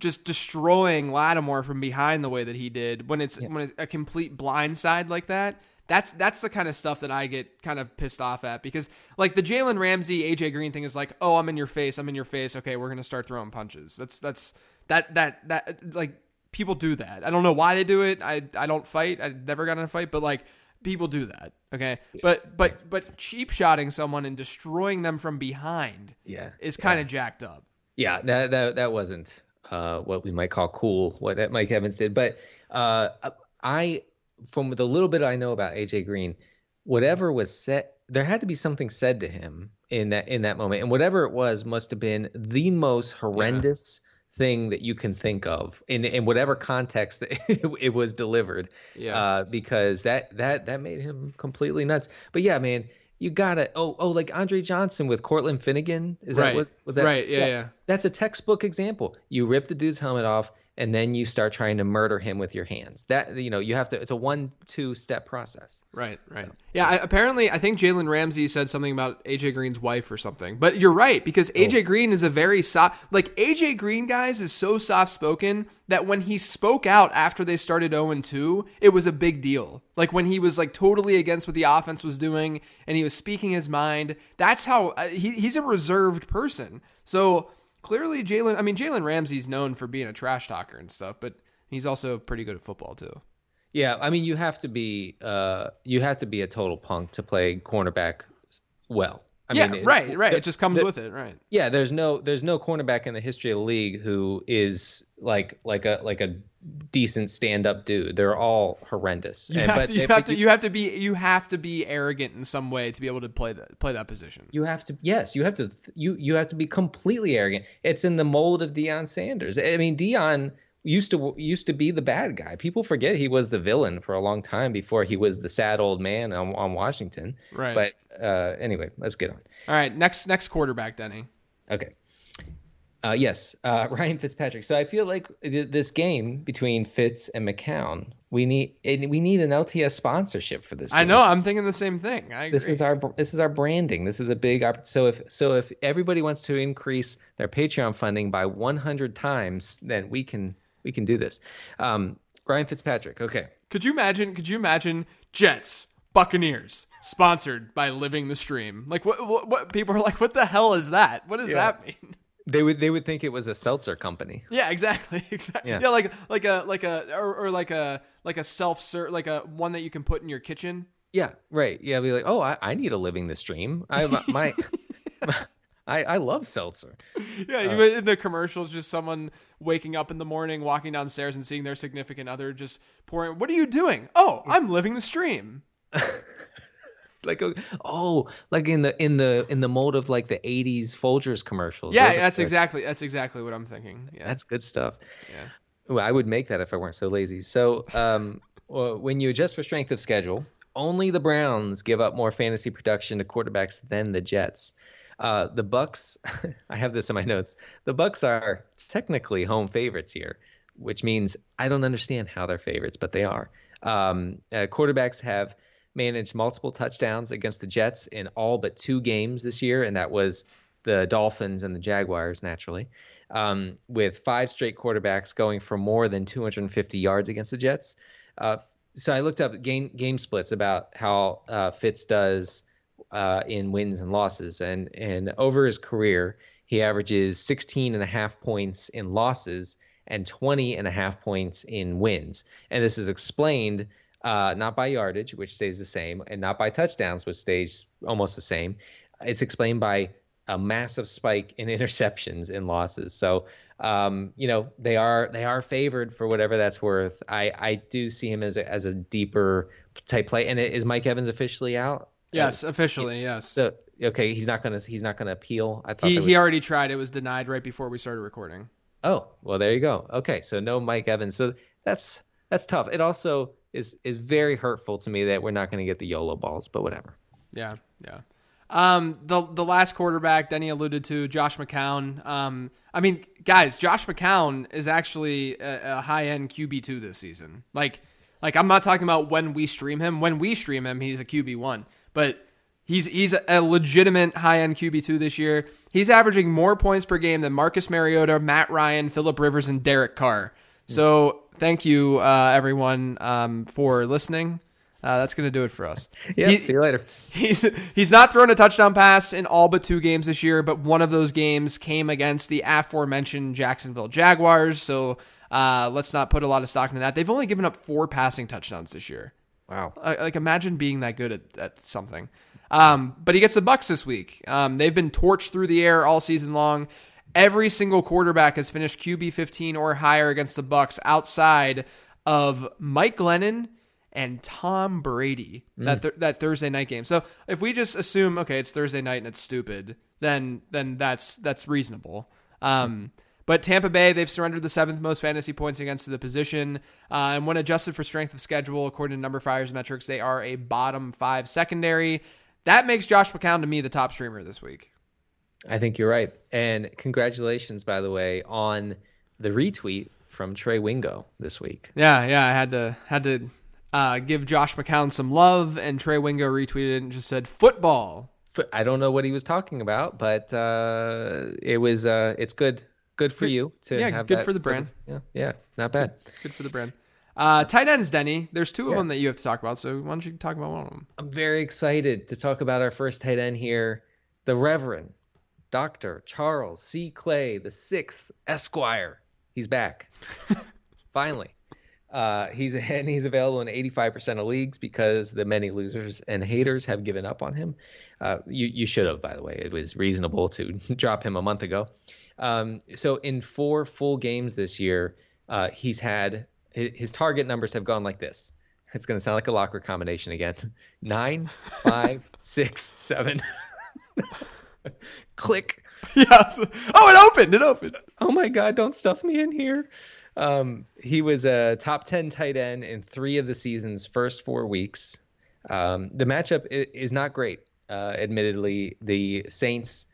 A: just destroying Lattimore from behind the way that he did when it's yeah. when it's a complete blind side like that. That's that's the kind of stuff that I get kind of pissed off at because like the Jalen Ramsey AJ Green thing is like, oh, I'm in your face, I'm in your face. Okay, we're gonna start throwing punches. That's that's that that that like people do that. I don't know why they do it. I I don't fight. I never got in a fight, but like people do that. Okay, but but but cheap shotting someone and destroying them from behind,
B: yeah,
A: is kind of yeah. jacked up.
B: Yeah, that that that wasn't uh, what we might call cool, what that Mike Evans did. But uh, I, from the little bit I know about AJ Green, whatever was said, there had to be something said to him in that in that moment, and whatever it was must have been the most horrendous. Yeah. Thing that you can think of in in whatever context it, it was delivered,
A: yeah.
B: Uh, because that that that made him completely nuts. But yeah, man, you gotta oh oh like Andre Johnson with Cortland Finnegan? Is that
A: right.
B: what,
A: what that right. yeah, yeah, yeah.
B: that's a textbook example. You rip the dude's helmet off and then you start trying to murder him with your hands. That you know, you have to. It's a one-two step process.
A: Right, right. So. Yeah. I, apparently, I think Jalen Ramsey said something about AJ Green's wife or something. But you're right because AJ oh. Green is a very soft. Like AJ Green, guys, is so soft-spoken that when he spoke out after they started 0 2, it was a big deal. Like when he was like totally against what the offense was doing and he was speaking his mind. That's how uh, he, he's a reserved person. So clearly Jalen. I mean, Jalen Ramsey's known for being a trash talker and stuff, but he's also pretty good at football too.
B: Yeah, I mean, you have to be uh, you have to be a total punk to play cornerback well. I
A: yeah,
B: mean,
A: right, right. It just comes the, with it, right?
B: Yeah, there's no there's no cornerback in the history of the league who is like like a like a decent stand up dude. They're all horrendous.
A: You, and, have, to, you have to you have to be you have to be arrogant in some way to be able to play that play that position.
B: You have to yes, you have to you you have to be completely arrogant. It's in the mold of Deion Sanders. I mean, Deion used to used to be the bad guy. People forget he was the villain for a long time before he was the sad old man on, on Washington.
A: Right.
B: But uh, anyway, let's get on.
A: All right, next next quarterback, Denny.
B: Okay. Uh, yes, uh, Ryan Fitzpatrick. So I feel like this game between Fitz and McCown, we need we need an LTS sponsorship for this. Game.
A: I know. I'm thinking the same thing. I
B: this is our this is our branding. This is a big. So if so if everybody wants to increase their Patreon funding by 100 times, then we can we can do this. Um, Ryan Fitzpatrick. Okay.
A: Could you imagine? Could you imagine Jets, Buccaneers, sponsored by Living the Stream? Like what? What, what people are like? What the hell is that? What does yeah. that mean?
B: They would they would think it was a seltzer company.
A: Yeah, exactly, exactly. Yeah, yeah like like a like a or, or like a like a self serve like a one that you can put in your kitchen.
B: Yeah, right. Yeah, be like, oh, I, I need a living the stream. I my, my I, I love seltzer.
A: Yeah, uh, in the commercials, just someone waking up in the morning, walking downstairs, and seeing their significant other just pouring. What are you doing? Oh, I'm living the stream.
B: like oh, like in the in the in the mode of like the '80s Folgers commercials.
A: Yeah, that's exactly that's exactly what I'm thinking. Yeah,
B: that's good stuff.
A: Yeah.
B: Well, I would make that if I weren't so lazy. So, um, when you adjust for strength of schedule, only the Browns give up more fantasy production to quarterbacks than the Jets. Uh, the Bucks, I have this in my notes. The Bucks are technically home favorites here, which means I don't understand how they're favorites, but they are. Um, uh, quarterbacks have managed multiple touchdowns against the Jets in all but two games this year, and that was the Dolphins and the Jaguars, naturally. Um, with five straight quarterbacks going for more than 250 yards against the Jets. Uh, so I looked up game game splits about how uh, Fitz does uh, in wins and losses, and and over his career he averages 16 and a half points in losses and 20 and a half points in wins, and this is explained uh, not by yardage, which stays the same, and not by touchdowns, which stays almost the same. It's explained by a massive spike in interceptions and losses. So, um, you know, they are they are favored for whatever that's worth. I I do see him as a, as a deeper type play. And is Mike Evans officially out?
A: Yes, uh, officially, yes.
B: So okay, he's not gonna he's not gonna appeal.
A: I thought he was... he already tried. It was denied right before we started recording.
B: Oh well, there you go. Okay, so no Mike Evans. So that's that's tough. It also is is very hurtful to me that we're not going to get the YOLO balls, but whatever.
A: Yeah, yeah. Um, the the last quarterback Denny alluded to, Josh McCown. Um, I mean, guys, Josh McCown is actually a, a high end QB two this season. Like, like I'm not talking about when we stream him. When we stream him, he's a QB one, but he's he's a legitimate high end QB two this year. He's averaging more points per game than Marcus Mariota, Matt Ryan, Philip Rivers, and Derek Carr. So thank you, uh, everyone, um, for listening. Uh, that's going to do it for us.
B: Yeah, he, see you later.
A: He's he's not thrown a touchdown pass in all but two games this year, but one of those games came against the aforementioned Jacksonville Jaguars. So uh, let's not put a lot of stock into that. They've only given up four passing touchdowns this year.
B: Wow!
A: Like imagine being that good at, at something. Um, but he gets the Bucks this week. Um, they've been torched through the air all season long. Every single quarterback has finished QB 15 or higher against the Bucks outside of Mike Glennon and Tom Brady mm. that th- that Thursday night game. So if we just assume okay, it's Thursday night and it's stupid, then then that's that's reasonable. Um, but Tampa Bay, they've surrendered the seventh most fantasy points against the position. Uh, and when adjusted for strength of schedule, according to numberFire's metrics, they are a bottom five secondary. That makes Josh McCown to me the top streamer this week.
B: I think you're right. And congratulations, by the way, on the retweet from Trey Wingo this week.
A: Yeah, yeah, I had to had to uh, give Josh McCown some love, and Trey Wingo retweeted it and just said football.
B: I don't know what he was talking about, but uh, it was uh, it's good good for you to
A: yeah,
B: have
A: good for the brand.
B: Of, yeah, yeah, not bad.
A: Good for the brand. Uh, tight ends, Denny. There's two of them that you have to talk about. So why don't you talk about one of them?
B: I'm very excited to talk about our first tight end here, the Reverend Dr. Charles C. Clay, the sixth Esquire. He's back. Finally. Uh, he's and he's available in 85% of leagues because the many losers and haters have given up on him. Uh, you you should have, by the way. It was reasonable to drop him a month ago. Um, so in four full games this year, uh, he's had his target numbers have gone like this. It's going to sound like a locker combination again: nine, five, six, seven. Click.
A: Yes. Oh, it opened. It opened.
B: Oh my God! Don't stuff me in here. Um, he was a top ten tight end in three of the season's first four weeks. Um, the matchup is not great. Uh, admittedly, the Saints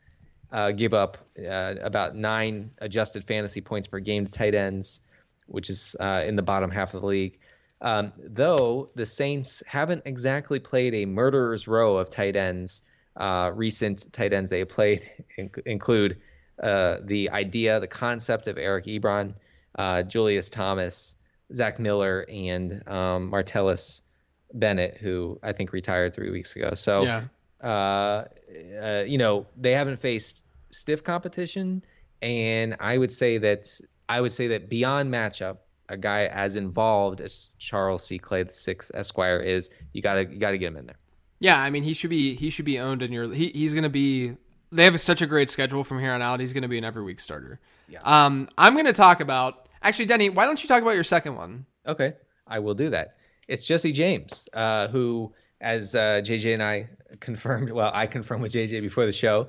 B: uh, give up uh, about nine adjusted fantasy points per game to tight ends, which is uh, in the bottom half of the league. Um, though the Saints haven't exactly played a murderer's row of tight ends uh, recent tight ends they have played inc- include uh, the idea, the concept of Eric Ebron, uh, Julius Thomas, Zach Miller, and um, Martellus Bennett, who I think retired three weeks ago. So, yeah. Uh, uh, you know, they haven't faced stiff competition, and I would say that I would say that beyond matchup, a guy as involved as Charles C. Clay, the sixth Esquire, is, you gotta you gotta get him in there.
A: Yeah, I mean he should be he should be owned in your he, he's going to be they have such a great schedule from here on out. He's going to be an every week starter. Yeah. Um I'm going to talk about Actually, Denny, why don't you talk about your second one?
B: Okay, I will do that. It's Jesse James, uh, who, as uh, JJ and I confirmed, well, I confirmed with JJ before the show,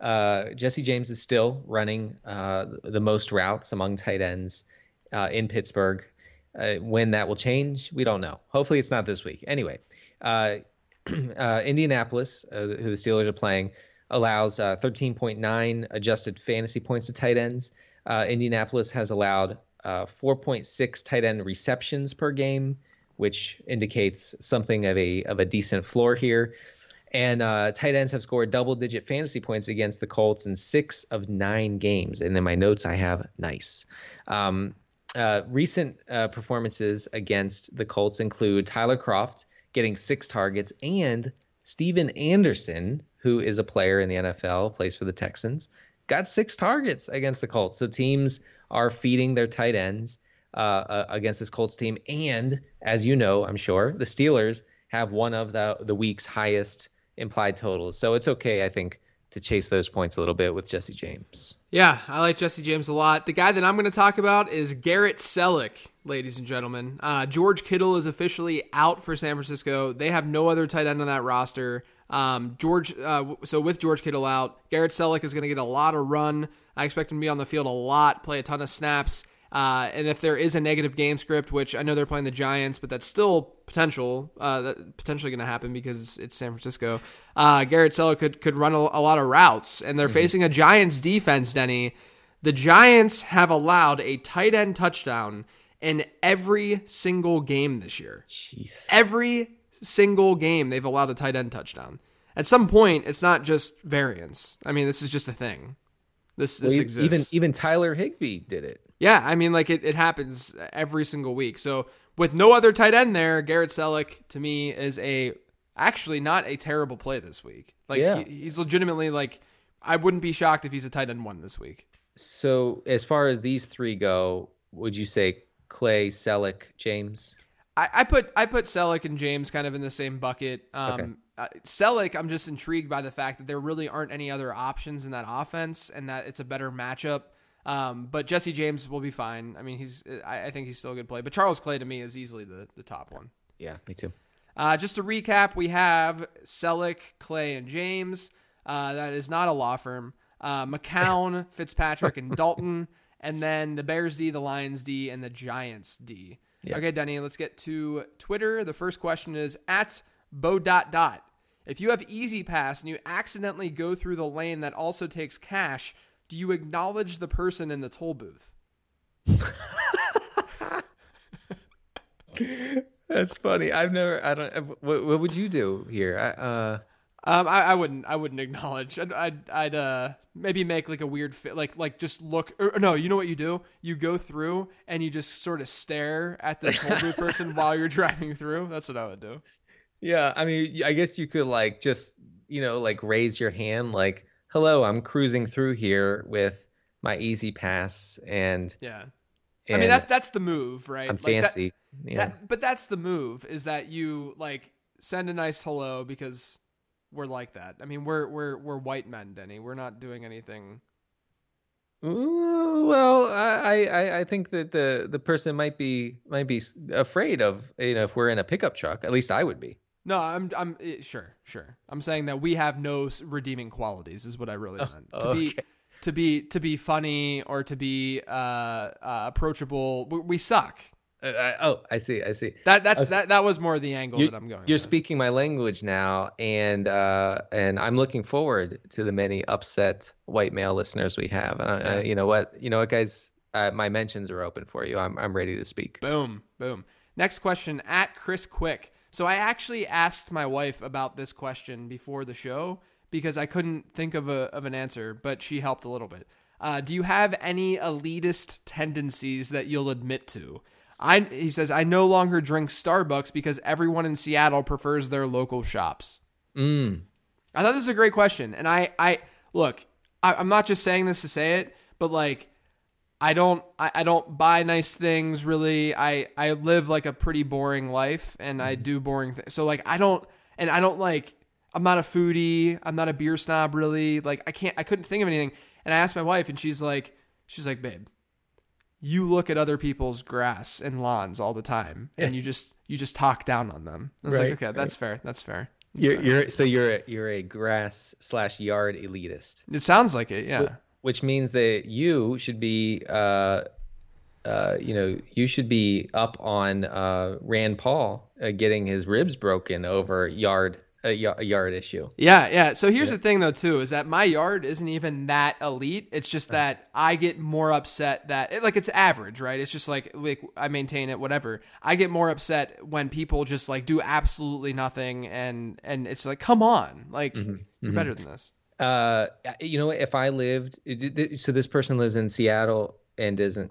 B: uh, Jesse James is still running uh, the most routes among tight ends uh, in Pittsburgh. Uh, when that will change, we don't know. Hopefully, it's not this week. Anyway, uh, Indianapolis, who the Steelers are playing, allows uh, 13.9 adjusted fantasy points to tight ends. Indianapolis has allowed uh, 4.6 tight end receptions per game, which indicates something of a of a decent floor here. And uh, tight ends have scored double digit fantasy points against the Colts in six of nine games. And in my notes, I have nice. Um, uh, recent uh, performances against the Colts include Tyler Kroft getting six targets and Stephen Anderson, who is a player in the NFL, plays for the Texans, got six targets against the Colts. So teams are feeding their tight ends uh, uh, against this Colts team. And as you know, I'm sure, the Steelers have one of the, the week's highest implied totals. So it's okay, I think, to chase those points a little bit with Jesse James.
A: Yeah, I like Jesse James a lot. The guy that I'm going to talk about is Garrett Celek, ladies and gentlemen. Uh, George Kittle is officially out for San Francisco. They have no other tight end on that roster. Um, George, uh, so with George Kittle out, Garrett Celek is going to get a lot of run. I expect him to be on the field a lot, play a ton of snaps. Uh, and if there is a negative game script, which I know they're playing the Giants, but that's still potential, uh, that potentially going to happen because it's San Francisco. Uh, Garrett Celek could could run a, a lot of routes, and they're mm-hmm. facing a Giants defense. Denny, the Giants have allowed a tight end touchdown in every single game this year.
B: Jeez.
A: Every single game they've allowed a tight end touchdown. At some point, it's not just variance. I mean, this is just a thing. This this well, exists.
B: Even even Tyler Higbee did it.
A: Yeah, I mean, like it, it happens every single week. So with no other tight end there, Garrett Celek to me is a actually not a terrible play this week. Like yeah. he, he's legitimately like I wouldn't be shocked if he's a tight end one this week.
B: So as far as these three go, would you say Clay, Celek, James?
A: I, I put I put Celek and James kind of in the same bucket. Um, okay. uh, Celek, I'm just intrigued by the fact that there really aren't any other options in that offense, and that it's a better matchup. Um, but Jesse James will be fine. I mean, he's I, I, think he's still a good play. But Charles Clay to me is easily the the top one.
B: Yeah, me too.
A: Uh, just to recap, we have Celek, Clay, and James. Uh, that is not a law firm. Uh, McCown, Fitzpatrick, and Dalton, and then the Bears D, the Lions D, and the Giants D. Yeah. Okay, Denny, let's get to Twitter. The first question is at Bo dot dot. If you have E-ZPass and you accidentally go through the lane that also takes cash, do you acknowledge the person in the toll booth?
B: That's funny. I've never. I don't. What, what would you do here? I, uh,
A: um, I, I wouldn't. I wouldn't acknowledge. I'd, I'd, I'd uh, maybe make like a weird fit, like, like just look. Or, no, you know what you do? You go through and you just sort of stare at the toll booth person while you're driving through. That's what I would do.
B: Yeah, I mean, I guess you could like just, you know, like raise your hand, like, "Hello, I'm cruising through here with my E-ZPass and
A: yeah, and I mean that's that's the move, right?
B: I'm like fancy.
A: That, yeah. That, but that's the move is that you like send a nice hello because we're like that. I mean, we're we're we're white men, Denny. We're not doing anything.
B: Ooh, well, I, I I think that the the person might be might be afraid of you know if we're in a pickup truck. At least I would be.
A: No, I'm I'm eh, sure sure. I'm saying that we have no redeeming qualities. Is what I really meant
B: to okay.
A: be to be to be funny or to be uh, uh approachable. We, we suck.
B: Uh, I, oh, I see. I see.
A: That that's that that was more the angle that I'm going.
B: You're
A: with.
B: speaking my language now, and uh, and I'm looking forward to the many upset white male listeners we have. And uh, you know what? You know what, guys? Uh, my mentions are open for you. I'm I'm ready to speak.
A: Boom, boom. Next question at Chris Quick. So I actually asked my wife about this question before the show because I couldn't think of a of an answer, but she helped a little bit. Uh, do you have any elitist tendencies that you'll admit to? I he says I no longer drink Starbucks because everyone in Seattle prefers their local shops.
B: Mm.
A: I thought this was a great question, and I I look I, am not just saying this to say it, but like I don't I, I don't buy nice things really. I I live like a pretty boring life, and I mm-hmm. do boring things. So like I don't and I don't like I'm not a foodie. I'm not a beer snob really. Like I can't I couldn't think of anything. And I asked my wife, and she's like she's like babe you look at other people's grass and lawns all the time yeah. and you just you just talk down on them. I was right, like, okay, right. that's fair. That's fair. That's
B: you're,
A: fair.
B: you're so you're a, you're a grass slash yard elitist.
A: It sounds like it, yeah.
B: Which means that you should be uh, uh, you know, you should be up on uh, Rand Paul uh, getting his ribs broken over yard a, yard issue.
A: Yeah, yeah. So here's yeah. the thing, though, too, is that my yard isn't even that elite. It's just that I get more upset that, like, it's average, right? It's just like, like I maintain it, whatever. I get more upset when people just like do absolutely nothing, and and it's like, come on, like mm-hmm. you're mm-hmm. better than this.
B: Uh, you know, if I lived, so this person lives in Seattle and doesn't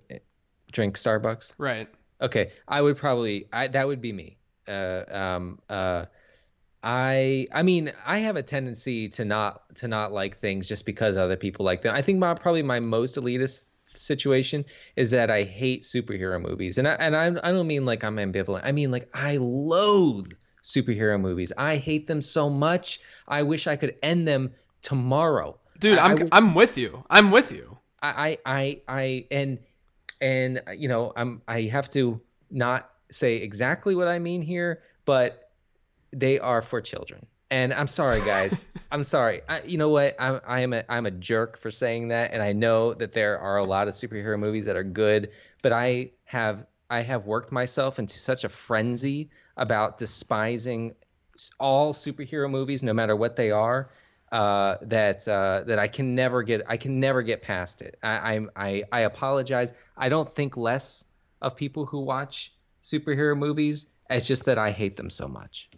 B: drink Starbucks,
A: right?
B: Okay, I would probably, I that would be me. Uh, um, uh I I mean I have a tendency to not to not like things just because other people like them. I think my probably my most elitist situation is that I hate superhero movies, and I and I, I don't mean like I'm ambivalent. I mean like I loathe superhero movies. I hate them so much. I wish I could end them tomorrow.
A: Dude, I, I'm I, I'm with you. I'm with you.
B: I I I and and you know I'm I have to not say exactly what I mean here, but they are for children. And I'm sorry, guys. I'm sorry. I, you know what? I'm I am a I'm a jerk for saying that, and I know that there are a lot of superhero movies that are good, but I have I have worked myself into such a frenzy about despising all superhero movies, no matter what they are, uh, that uh, that I can never get I can never get past it. I, I'm I I apologize. I don't think less of people who watch superhero movies. It's just that I hate them so much.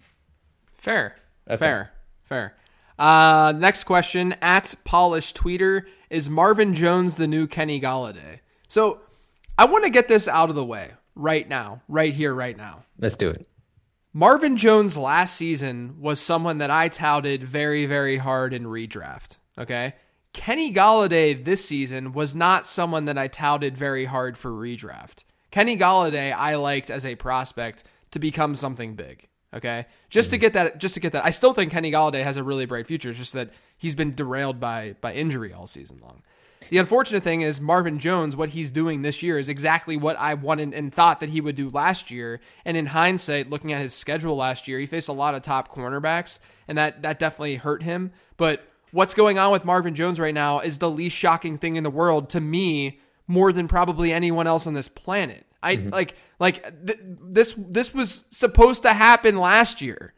A: Fair. Okay. Fair. Fair. Uh, next question at polished tweeter is Marvin Jones the new Kenny Golladay? So I want to get this out of the way right now, right here, right now.
B: Let's do it.
A: Marvin Jones last season was someone that I touted very, very hard in redraft. Okay. Kenny Golladay this season was not someone that I touted very hard for redraft. Kenny Golladay I liked as a prospect to become something big. Okay, just to hmm. get that, just to get that, I still think Kenny Golladay has a really bright future. It's just that he's been derailed by by injury all season long. The unfortunate thing is Marvin Jones. What he's doing this year is exactly what I wanted and thought that he would do last year. And in hindsight, looking at his schedule last year, he faced a lot of top cornerbacks, and that that definitely hurt him. But what's going on with Marvin Jones right now is the least shocking thing in the world to me, more than probably anyone else on this planet. I mm-hmm. like like th- this this was supposed to happen last year.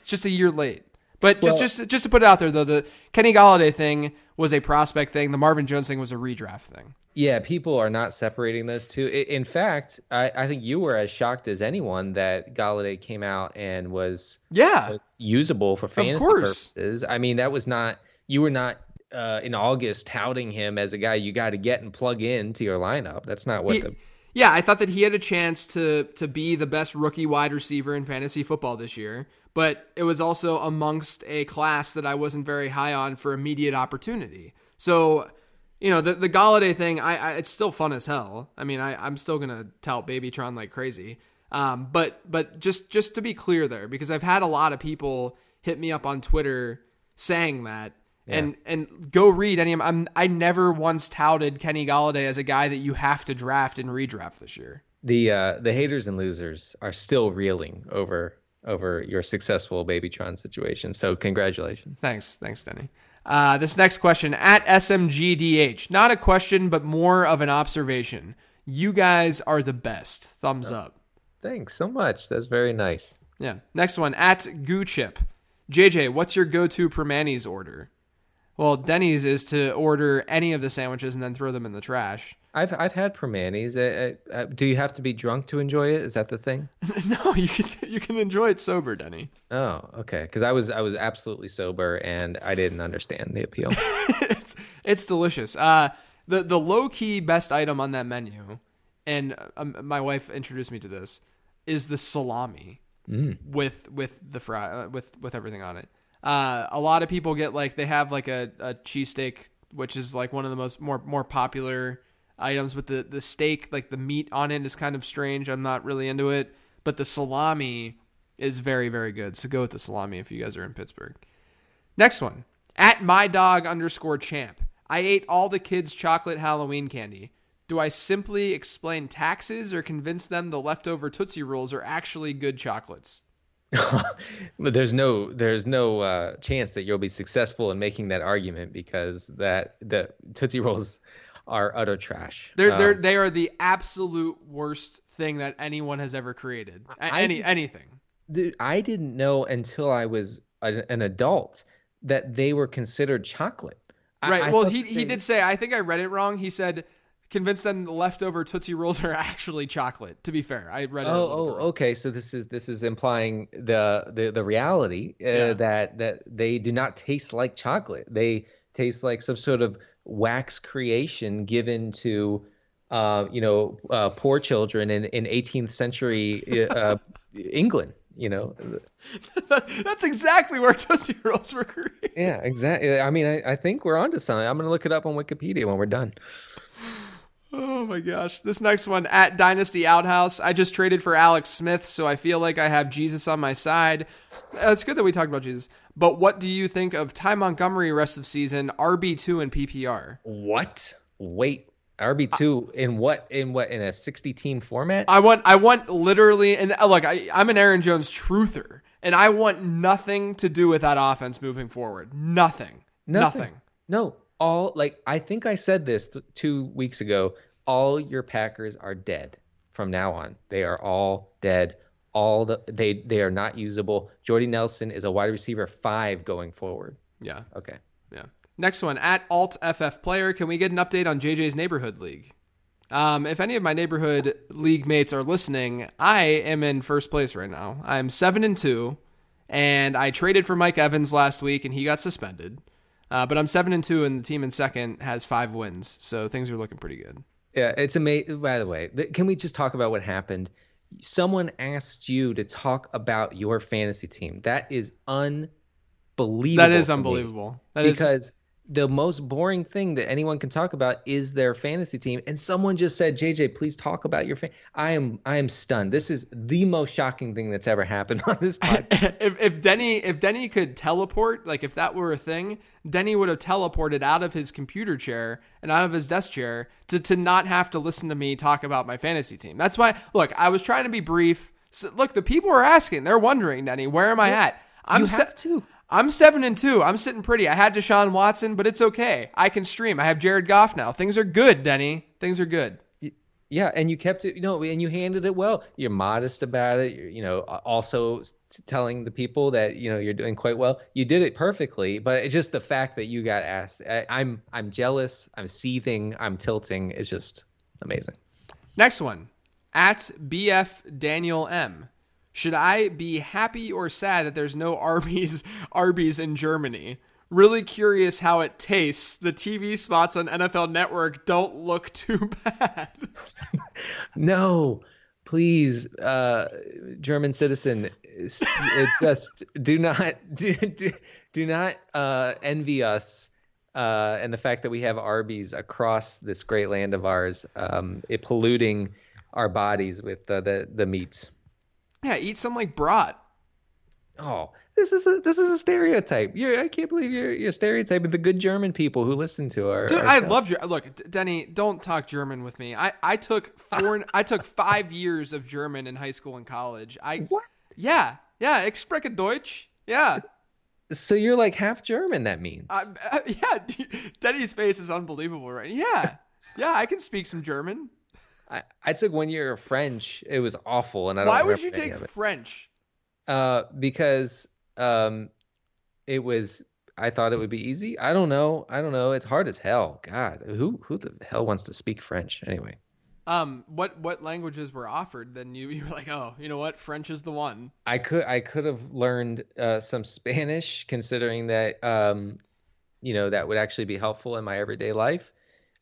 A: It's just a year late. But just well, just just to put it out there though, the Kenny Golladay thing was a prospect thing. The Marvin Jones thing was a redraft thing.
B: Yeah, people are not separating those two. In fact, I, I think you were as shocked as anyone that Golladay came out and was
A: yeah
B: was usable for fantasy purposes. I mean, that was not you were not uh, in August touting him as a guy you got to get and plug in to your lineup. That's not what he, the
A: yeah, I thought that he had a chance to to be the best rookie wide receiver in fantasy football this year, but it was also amongst a class that I wasn't very high on for immediate opportunity. So, you know, the the Golladay thing, I, I it's still fun as hell. I mean, I I'm still gonna tout Babytron like crazy. Um, but but just just to be clear there, because I've had a lot of people hit me up on Twitter saying that yeah. And and go read any. I'm I never once touted Kenny Golladay as a guy that you have to draft and redraft this year.
B: The uh, the haters and losers are still reeling over over your successful Babytron situation. So congratulations.
A: Thanks, thanks, Denny. Uh, this next question at SMGDH, not a question, but more of an observation. You guys are the best. Thumbs oh, up.
B: Thanks so much. That's very nice.
A: Yeah. Next one at Goochip. JJ, what's your go-to Primanti's order? Well, Denny's is to order any of the sandwiches and then throw them in the trash.
B: I've I've had Primanti's. Uh, uh, uh, do you have to be drunk to enjoy it? Is that the thing?
A: no, you can, you can enjoy it sober, Denny.
B: Oh, okay. Because I was I was absolutely sober and I didn't understand the appeal.
A: it's it's delicious. Uh, the the low key best item on that menu, and um, my wife introduced me to this, is the salami mm. with with the fry uh, with with everything on it. Uh, a lot of people get like they have like a, a cheesesteak, which is like one of the most more more popular items. But the the steak, like the meat on it, is kind of strange. I'm not really into it. But the salami is very very good. So go with the salami if you guys are in Pittsburgh. Next one at my dog underscore champ. I ate all the kids' chocolate Halloween candy. Do I simply explain taxes or convince them the leftover Tootsie Rolls are actually good chocolates?
B: there's no there's no uh, chance that you'll be successful in making that argument because that the Tootsie Rolls are utter trash.
A: They're they're
B: Um,
A: they are the absolute worst thing that anyone has ever created.
B: I-
A: Any anything.
B: Dude, I didn't know until I was a, an adult that they were considered chocolate. I-
A: Right.
B: I
A: well, he
B: that
A: he did say. I think I read it wrong. He said, "Convinced them the leftover Tootsie Rolls are actually chocolate." To be fair, I read it.
B: Oh, oh,
A: wrong.
B: okay. So this is this is implying the the the reality uh,
A: Yeah.
B: that that they do not taste like chocolate. They taste like some sort of wax creation given to, uh, you know, uh, poor children in in 18th century uh, England. You know,
A: That's exactly where Tootsie Rolls were created.
B: yeah, exactly. I mean, I, I think we're onto something. I'm gonna look it up on Wikipedia when we're done.
A: Oh my gosh. This next one at Dynasty Outhouse. I just traded for Alex Smith, so I feel like I have Jesus on my side. Uh, It's good that we talked about Jesus. But what do you think of Ty Montgomery rest of season, RB2 and PPR?
B: What? Wait, RB two in what in what in a 60 team format?
A: I want I want literally and uh, look, I, I'm an Aaron Jones truther, and I want nothing to do with that offense moving forward. Nothing. Nothing.
B: No, all like I think I said this th- two weeks ago. All your Packers are dead from now on. They are all dead. All the they they are not usable. Jordy Nelson is a wide receiver five going forward.
A: Yeah.
B: Okay.
A: Yeah. Next one at Alt FF Player. Can we get an update on JJ's neighborhood league? Um, if any of my neighborhood league mates are listening, I am in first place right now. I'm seven and two, and I traded for Mike Evans last week, and he got suspended. Uh, but I'm seven and two, and the team in second has five wins, so things are looking pretty good.
B: Yeah, it's amazing. By the way, th- can we just talk about what happened? Someone asked you to talk about your fantasy team. That is unbelievable.
A: That is unbelievable. That is
B: because the most boring thing that anyone can talk about is their fantasy team and someone just said jj please talk about your fan i am i am stunned this is the most shocking thing that's ever happened on this podcast
A: if, if Denny if Denny could teleport, like if that were a thing, Denny would have teleported out of his computer chair and out of his desk chair to to not have to listen to me talk about my fantasy team. That's why look, I was trying to be brief. So, look, the people are asking, they're wondering, Denny, where am I at? I'm
B: you
A: se-
B: have to
A: I'm seven and two. I'm sitting pretty. I had Deshaun Watson, but it's okay. I can stream. I have Jared Goff now. Things are good, Denny. Things are good.
B: yeah and you kept it you know and you handled it well you're modest about it you're you know also telling the people that you know you're doing quite well you did it perfectly but it's just the fact that you got asked I, i'm i'm jealous i'm seething i'm tilting it's just amazing
A: Next one. At BF Daniel M. Should I be happy or sad that there's no Arby's Arby's in Germany? Really curious how it tastes. The TV spots on NFL Network don't look too bad.
B: No, please, uh, German citizen, it's, it's just do not do, do, do not uh, envy us uh, and the fact that we have Arby's across this great land of ours, um, it polluting our bodies with uh, the the meats.
A: Yeah, eat some like brat.
B: Oh, this is a this is a stereotype. You're I can't believe you're you're stereotyping the good German people who listen to our.
A: Dude,
B: our
A: I love Ger- look, Denny. Don't talk German with me. I, I took four. I took five years of German in high school and college. I
B: What?
A: yeah yeah. Ich spreche Deutsch. Yeah.
B: So you're like half German. That means.
A: Uh, uh, yeah, Denny's face is unbelievable right. Yeah, yeah, I can speak some German.
B: I, I took one year of French. It was awful, and I don't.
A: Why would you take. French?
B: Uh, because um, it was. I thought it would be easy. I don't know. I don't know. It's hard as hell. God, who who the hell wants to speak French anyway?
A: Um, what what languages were offered? Then you you were like, oh, you know what, French is the one.
B: I could I could have learned uh, some Spanish, considering that um, you know that would actually be helpful in my everyday life.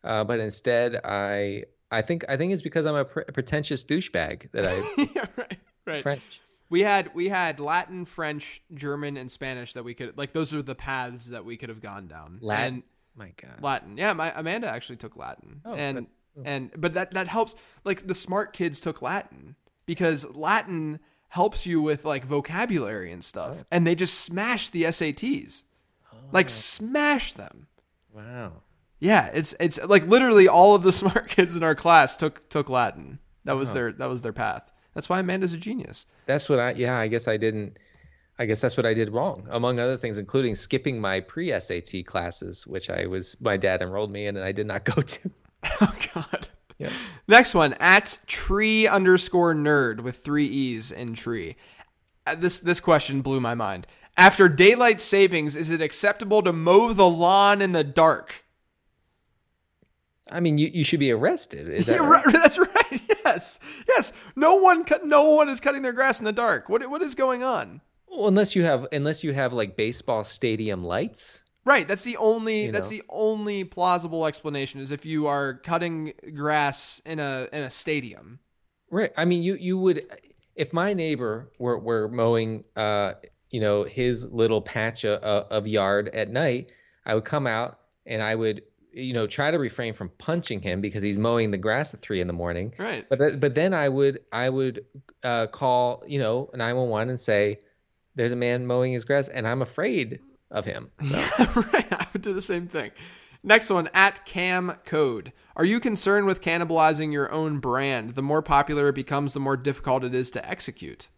B: Uh, but instead, I I think I think it's because I'm a pre- pretentious douchebag that I
A: yeah, right, right.
B: French.
A: We had we had Latin, French, German, and Spanish that we could like. Those are the paths that we could have gone down.
B: Latin.
A: And
B: My God.
A: Latin. Yeah, my Amanda actually took Latin.
B: Oh,
A: and
B: good. Oh.
A: and but that that helps like the smart kids took Latin because Latin helps you with like vocabulary and stuff. Oh. And they just smash the SATs. Like oh. smash them.
B: Wow.
A: Yeah, it's it's like literally all of the smart kids in our class took took Latin. That was their that was their path. That's why Amanda's a genius.
B: That's what I yeah, I guess I didn't I guess that's what I did wrong, among other things, including skipping my pre SAT classes, which I was my dad enrolled me in and I did not go to.
A: Oh God.
B: Yeah.
A: Next one at tree underscore nerd with three e's in tree. Uh, This this question blew my mind. After daylight savings, is it acceptable to mow the lawn in the dark?
B: I mean, you, you should be arrested. Is that right?
A: right. That's right. Yes, yes. No one cut. No one is cutting their grass in the dark. What what is going on?
B: Well, unless you have unless you have like baseball stadium lights.
A: Right. That's the only.
B: You
A: that's
B: know.
A: the only plausible explanation is if you are cutting grass in a in a stadium.
B: Right. I mean, you you would if my neighbor were were mowing uh you know his little patch of, of yard at night, I would come out and I would you know try to refrain from punching him because he's mowing the grass at three in the morning.
A: Right.
B: But but then I would I would uh, call you know 911 and say there's a man mowing his grass and I'm afraid of him. So,
A: right. I would do the same thing. Next one at Cam Code. Are you concerned with cannibalizing your own brand? The more popular it becomes, the more difficult it is to execute.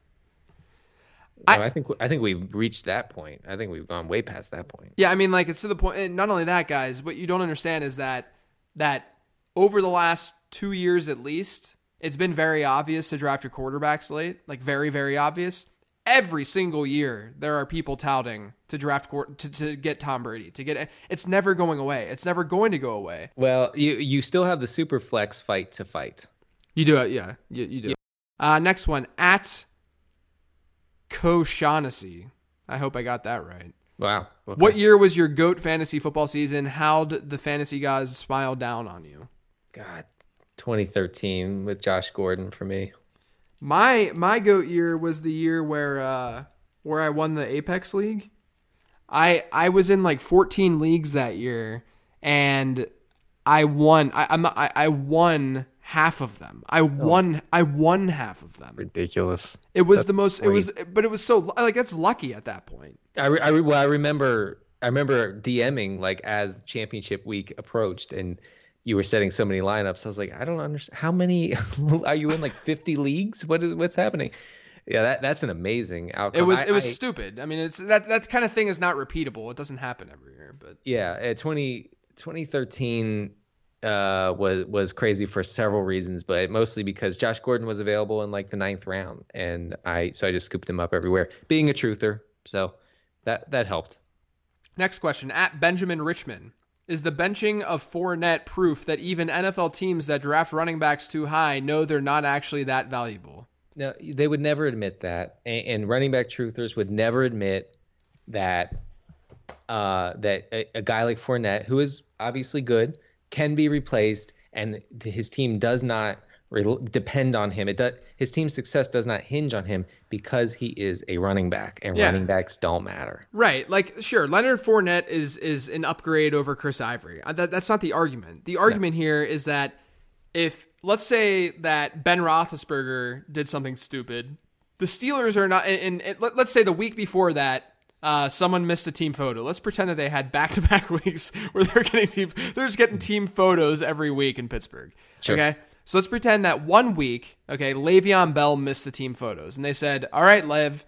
B: No, I think I think we've reached that point. I think we've gone way past that point.
A: Yeah, I mean, like it's to the point. And not only that, guys. What you don't understand is that that over the last two years at least, it's been very obvious to draft your quarterbacks late. Like very, very obvious. Every single year, there are people touting to draft to, to get Tom Brady to get. It's never going away. It's never going to go away.
B: Well, you you still have the super flex fight to fight.
A: You do it, yeah. You, you do. Uh, next one at Koshaughnessy. I hope I got that right.
B: Wow. Okay.
A: What year was your goat fantasy football season? How'd the fantasy guys smile down on you?
B: God, 2013 with Josh Gordon for me.
A: My my goat year was the year where uh, where I won the Apex League. I I was in like 14 leagues that year, and I won. I I'm not, I, I won half of them. I won. I won half of them.
B: Ridiculous.
A: It was
B: That's
A: the most. It was, but it was so like that's lucky at that point.
B: I, re- I re- well, I remember I remember DMing like as championship week approached and you were setting so many lineups. I was like, I don't understand. How many are you in? Like 50 leagues? What is what's happening? Yeah, that that's an amazing outcome.
A: It was
B: I-
A: it was
B: I-
A: stupid. I mean, it's that that kind of thing is not repeatable. It doesn't happen every year, but
B: yeah. Uh, 20, 2013 uh, was was crazy for several reasons, but mostly because Josh Gordon was available in like the ninth round, and I so I just scooped him up everywhere. Being a truther, so that that helped.
A: Next question at Benjamin Richmond. Is the benching of Fournette proof that even NFL teams that draft running backs too high know they're not actually that valuable?
B: No, they would never admit that, and, and running back truthers would never admit that uh, that a, a guy like Fournette, who is obviously good, can be replaced, and his team does not re- depend on him. It does, his team's success does not hinge on him because he is a running back, and
A: Yeah.
B: running backs don't matter.
A: Right, like sure, Leonard Fournette is is an upgrade over Chris Ivory. Uh, That, that's not the argument. The argument here is that if let's say that Ben Roethlisberger did something stupid, the Steelers are not. And, and let, let's say the week before that. Uh, someone missed a team photo. Let's pretend that they had back-to-back weeks where they're getting team, they're just getting team photos every week in Pittsburgh.
B: Sure.
A: Okay, so let's pretend that one week, okay, Le'Veon Bell missed the team photos, and they said, "All right, Lev,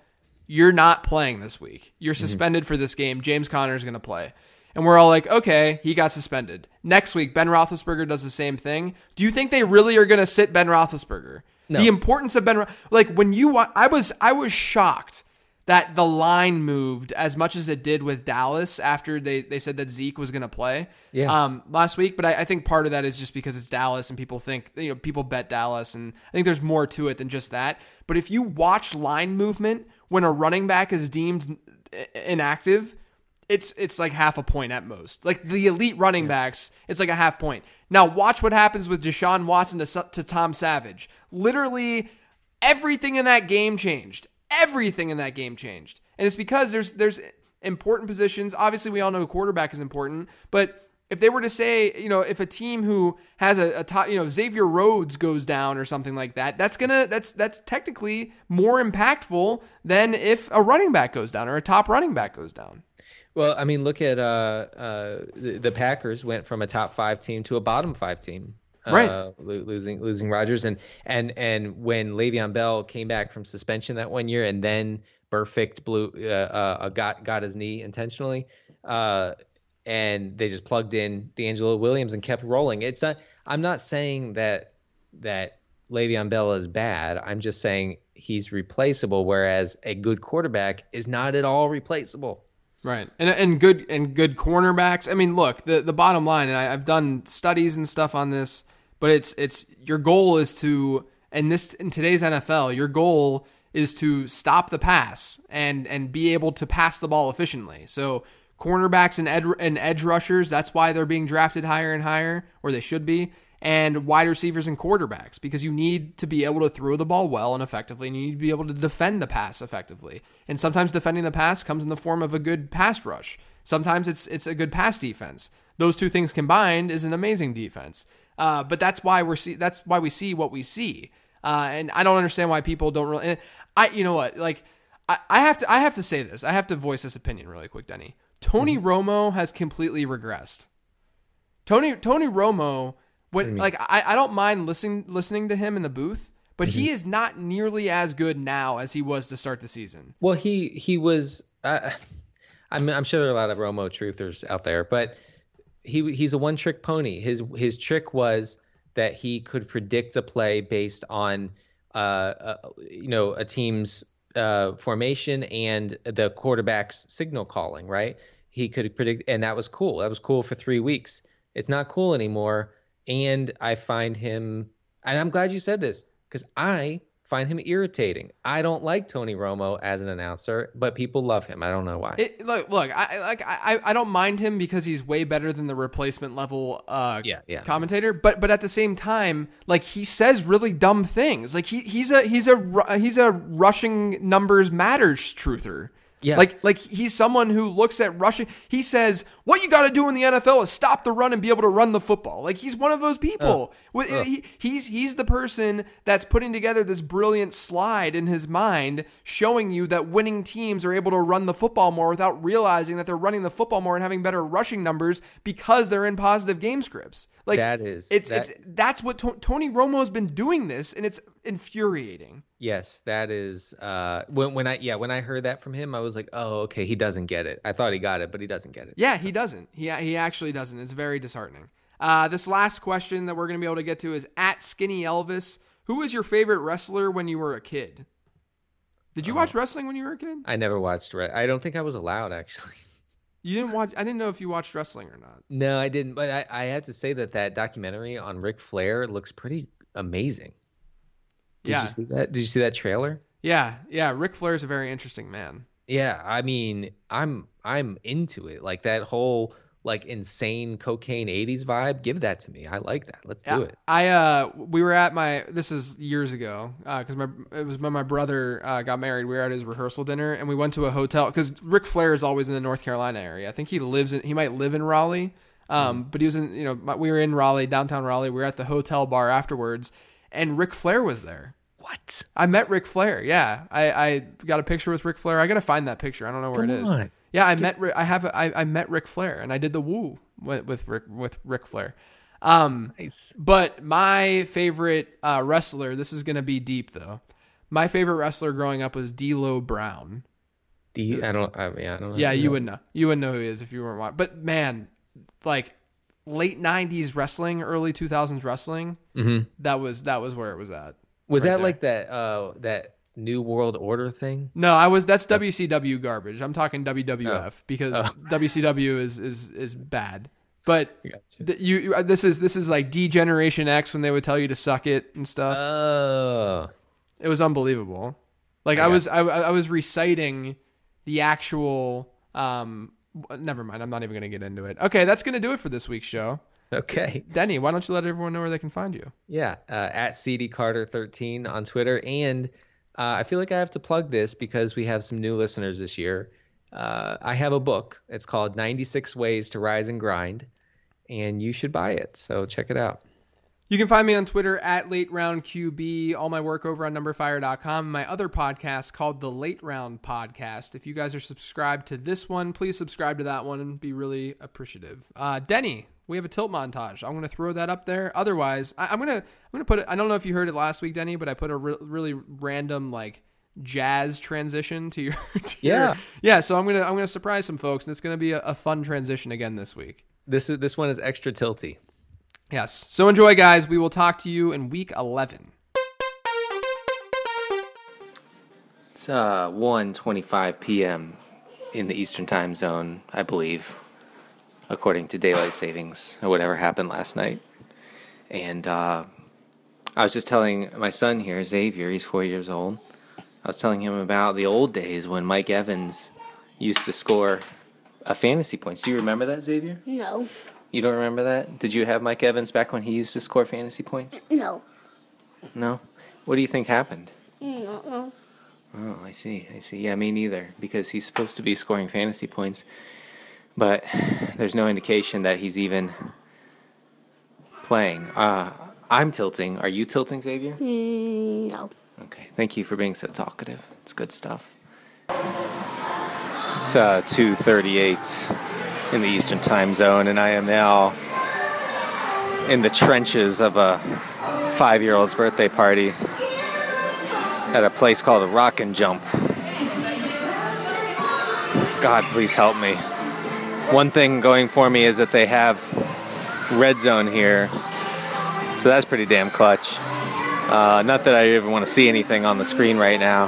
A: you're not playing this week. You're suspended for this game. James Conner is going to play. And we're all like, okay, he got suspended. Next week, Ben Roethlisberger does the same thing. Do you think they really are going to sit Ben Roethlisberger?
B: No.
A: The importance of Ben, Ro- like when you, wa- I was, I was shocked that the line moved as much as it did with Dallas after they, they said that Zeke was going to play
B: Yeah.
A: um, last week. But I, I think part of that is just because it's Dallas and people think, you know, people bet Dallas. And I think there's more to it than just that. But if you watch line movement when a running back is deemed inactive, it's it's like half a point at most. Like the elite running backs, it's like a half point. Now watch what happens with Deshaun Watson to, to Tom Savage. Literally everything in that game changed. Everything in that game changed. And it's because there's there's important positions. Obviously, we all know quarterback is important, but if they were to say, you know, if a team who has a, a top, you know, Xavier Rhodes goes down or something like that, that's gonna that's that's technically more impactful than if a running back goes down or a top running back goes down.
B: Well, I mean, look at uh, uh, the, the Packers went from a top five team to a bottom five team,
A: Right.
B: lo- losing losing Rodgers, and and and when Le'Veon Bell came back from suspension that one year, and then Burfict blew uh, uh, got got his knee intentionally, uh, and they just plugged in DeAngelo Williams and kept rolling. It's not. I'm not saying that that Le'Veon Bell is bad. I'm just saying he's replaceable, whereas a good quarterback is not at all replaceable.
A: Right, and and good and good cornerbacks. I mean, look, the the bottom line, and I, I've done studies and stuff on this, but it's it's your goal is to, and this in today's NFL, your goal is to stop the pass and and be able to pass the ball efficiently. So cornerbacks and, ed, and edge rushers, that's why they're being drafted higher and higher, or they should be and wide receivers and quarterbacks because you need to be able to throw the ball well and effectively and you need to be able to defend the pass effectively. And sometimes defending the pass comes in the form of a good pass rush. Sometimes it's it's a good pass defense. Those two things combined is an amazing defense. Uh, but that's why we're see that's why we see what we see. Uh, and I don't understand why people don't really. And I you know what like I, I have to I have to say this. I have to voice this opinion really quick, Denny. Tony mm-hmm. Romo has completely regressed. Tony Tony Romo when like I, I don't mind listening listening to him in the booth, but mm-hmm. he is not nearly as good now as he was to start the season.
B: Well, he he was. Uh, I'm I'm sure there are a lot of Romo truthers out there, but he he's a one trick pony. His his trick was that he could predict a play based on uh, uh you know a team's uh, formation and the quarterback's signal calling. Right? He could predict, and that was cool. That was cool for three weeks. It's not cool anymore and I find him, and I'm glad you said this because I find him irritating. I don't like Tony Romo as an announcer, but people love him. I don't know why.
A: It, look, look, I like I, I don't mind him because he's way better than the replacement level uh
B: yeah, yeah.
A: commentator, but but at the same time, like he says really dumb things. Like he he's a he's a he's a rushing numbers matters truther. Yeah. Like like he's someone who looks at rushing. He says, "What you got to do in the NFL is stop the run and be able to run the football." Like he's one of those people. Uh, uh. He, he's he's the person that's putting together this brilliant slide in his mind showing you that winning teams are able to run the football more without realizing that they're running the football more and having better rushing numbers because they're in positive game scripts. Like
B: that is
A: it's
B: that,
A: it's that's what to- Tony Romo's been doing this and it's infuriating.
B: Yes, that is uh when when I yeah, when I heard that from him, I was like, "Oh, okay, he doesn't get it." I thought he got it, but he doesn't get it.
A: Yeah, he doesn't. He he actually doesn't. It's very disheartening. Uh this last question that we're going to be able to get to is at Skinny Elvis. Who was your favorite wrestler when you were a kid? Did you oh. watch wrestling when you were a kid?
B: I never watched. Re- I don't think I was allowed actually.
A: You didn't watch. I didn't know if you watched wrestling or not.
B: No, I didn't. But I, I have to say that that documentary on Ric Flair looks pretty amazing. Did yeah. you see that? Did you see that trailer?
A: Yeah, yeah. Ric Flair is a very interesting man.
B: Yeah, I mean, I'm I'm into it. Like that whole like insane cocaine 80s vibe give that to me i like that let's do it
A: i uh we were at my this is years ago uh because my it was when my brother uh, got married we were at his rehearsal dinner and we went to a hotel because Ric Flair is always in the north carolina area i think he lives in he might live in raleigh um mm. but he was in you know we were in raleigh downtown raleigh we were at the hotel bar afterwards and Ric Flair was there.
B: What?
A: I met Ric Flair. Yeah, I, I got a picture with Ric Flair. I gotta find that picture. I don't know where Come it is. On. Yeah, I met. I have. I, I met Ric Flair, and I did the woo with with Rick with Ric Flair. Um, nice. But my favorite uh, wrestler. This is gonna be deep though. My favorite wrestler growing up was D'Lo Brown.
B: D. I don't. I mean, I don't.
A: Yeah, you would know. You would know who he is if you weren't watching. But man, like late '90s wrestling, early 2000s wrestling. Mm-hmm. That was that was where it was at.
B: Was right that there. like that uh that New World Order thing?
A: No, I was. That's WCW garbage. I'm talking WWF oh. because oh. WCW is is is bad. But th- you, this is this is like D Generation X when they would tell you to suck it and stuff.
B: Oh,
A: it was unbelievable. Like I, I was I, I was reciting the actual um Never mind. I'm not even going to get into it. Okay, that's going to do it for this week's show.
B: Okay.
A: Denny, why don't you let everyone know where they can find you?
B: Yeah, uh, at CD Carter 13 on Twitter. And uh, I feel like I have to plug this because we have some new listeners this year. Uh, I have a book. It's called 96 Ways to Rise and Grind, and you should buy it. So check it out.
A: You can find me on Twitter at Late Round QB. All my work over on numberfire.com. My other podcast called the Late Round Podcast. If you guys are subscribed to this one, please subscribe to that one and be really appreciative. Uh, Denny, we have a tilt montage. I'm going to throw that up there. Otherwise, I, am going to I'm going to put it. I don't know if you heard it last week, Denny, but I put a re- really random like jazz transition to your to
B: yeah
A: your, yeah. So I'm gonna I'm gonna surprise some folks, and it's going to be a, a fun transition again this week.
B: This is this one is extra tilty.
A: Yes. So enjoy, guys. We will talk to you in week 11.
B: It's uh 1:25 p.m. in the Eastern Time Zone, I believe, according to daylight savings or whatever happened last night. And uh, I was just telling my son here, Xavier, he's four years old. I was telling him about the old days when Mike Evans used to score a fantasy points. Do you remember that, Xavier?
C: No.
B: You don't remember that? Did you have Mike Evans back when he used to score fantasy points?
C: No.
B: No. What do you think happened?
C: No.
B: Oh, I see. I see. Yeah, me neither. Because he's supposed to be scoring fantasy points, but there's no indication that he's even playing. Uh, I'm tilting. Are you tilting, Xavier?
C: No.
B: Okay. Thank you for being so talkative. It's good stuff. It's uh, 2:38 in the Eastern Time Zone, and I am now in the trenches of a five-year-old's birthday party at a place called a Rock and Jump. God, please help me. One thing going for me is that they have red zone here, so that's pretty damn clutch. Uh, not that I even want to see anything on the screen right now.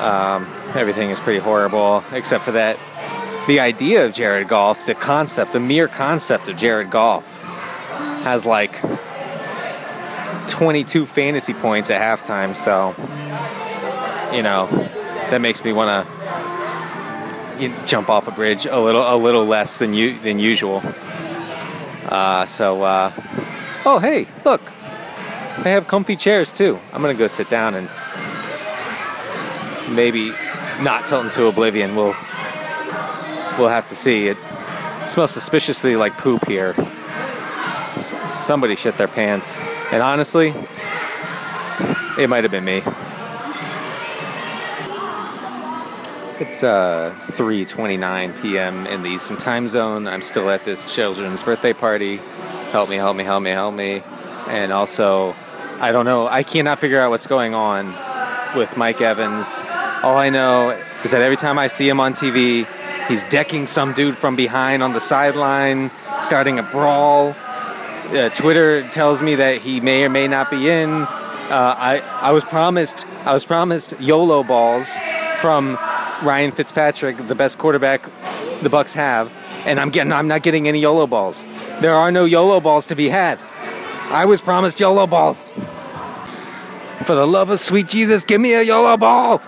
B: Um, everything is pretty horrible, except for that the idea of Jared Goff, the concept, the mere concept of Jared Goff, has like 22 fantasy points at halftime. So, you know, that makes me want to jump off a bridge a little, a little less than you than usual. Uh, so, uh, oh hey, look, they have comfy chairs too. I'm gonna go sit down and maybe not tilt into oblivion. We'll we'll have to see. It smells suspiciously like poop here. S- somebody shit their pants, and honestly, it might have been me. It's uh, 3:29 p.m. in the Eastern Time Zone. I'm still at this children's birthday party. Help me, help me, help me, help me. And also, I don't know. I cannot figure out what's going on with Mike Evans. All I know is that every time I see him on TV, he's decking some dude from behind on the sideline, starting a brawl. Uh, Twitter tells me that he may or may not be in. Uh, I I was promised I was promised YOLO balls from Ryan Fitzpatrick, the best quarterback the Bucs have, and I'm getting I'm not getting any YOLO balls. There are no YOLO balls to be had. I was promised YOLO balls. For the love of sweet Jesus, give me a YOLO ball.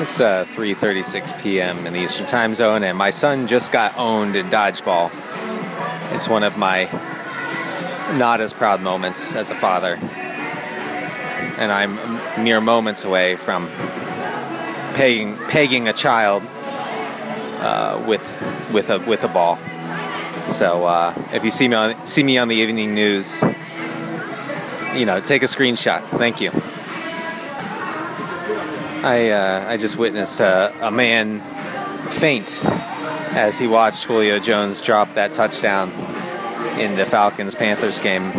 B: It's uh, 3:36 p.m. in the Eastern Time Zone, and my son just got owned in dodgeball. It's one of my not as proud moments as a father, and I'm mere moments away from pegging pegging a child uh, with with a with a ball. So uh, if you see me on see me on the evening news, you know, take a screenshot. Thank you. I uh, I just witnessed a, a man faint as he watched Julio Jones drop that touchdown in the Falcons Panthers game.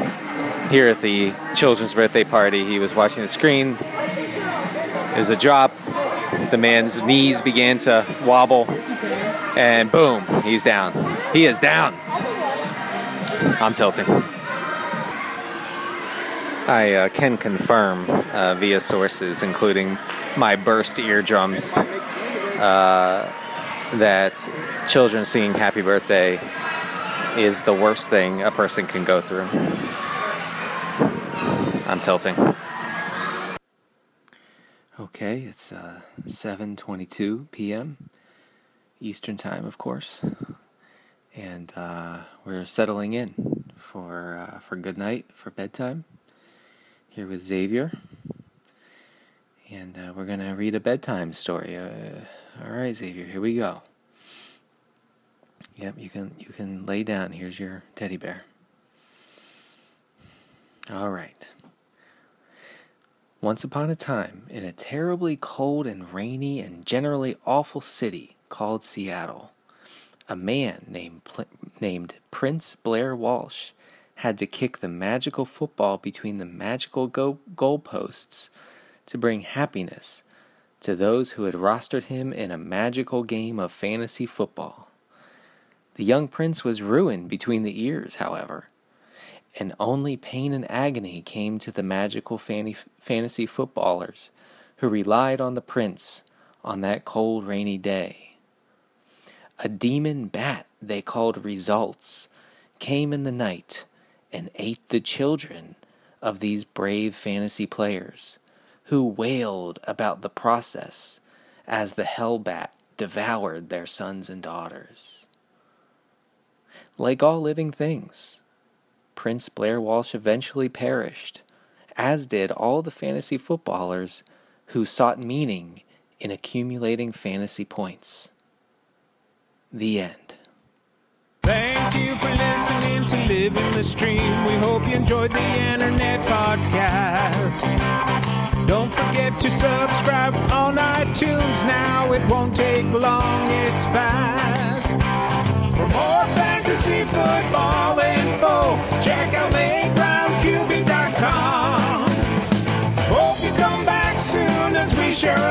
B: Here at the children's birthday party, he was watching the screen. It was a drop. The man's knees began to wobble, and boom, he's down. He is down. I'm tilting. I uh, can confirm uh, via sources, including my burst eardrums, uh, that children singing happy birthday is the worst thing a person can go through. I'm tilting. Okay, it's uh, 7:22 p.m. Eastern Time, of course, and uh, we're settling in for uh, for good night for bedtime. Here with Xavier, and uh, we're gonna read a bedtime story. Uh, all right, Xavier, here we go. Yep, you can you can lay down. Here's your teddy bear. All right. Once upon a time, in a terribly cold and rainy and generally awful city called Seattle, a man named named Prince Blair Walsh had to kick the magical football between the magical go- goalposts to bring happiness to those who had rostered him in a magical game of fantasy football. The young prince was ruined between the ears, however, and only pain and agony came to the magical fantasy footballers who relied on the prince on that cold, rainy day. A demon bat they called Results came in the night and ate the children of these brave fantasy players who wailed about the process as the hellbat devoured their sons and daughters. Like all living things, Prince Blair Walsh eventually perished, as did all the fantasy footballers who sought meaning in accumulating fantasy points. The end.
D: Thank you for listening to Living the Stream. We hope you enjoyed the internet podcast. Don't forget to subscribe on iTunes now. It won't take long, it's fast. For more fantasy football info. Check out lateroundqb.com. Hope you come back soon as we share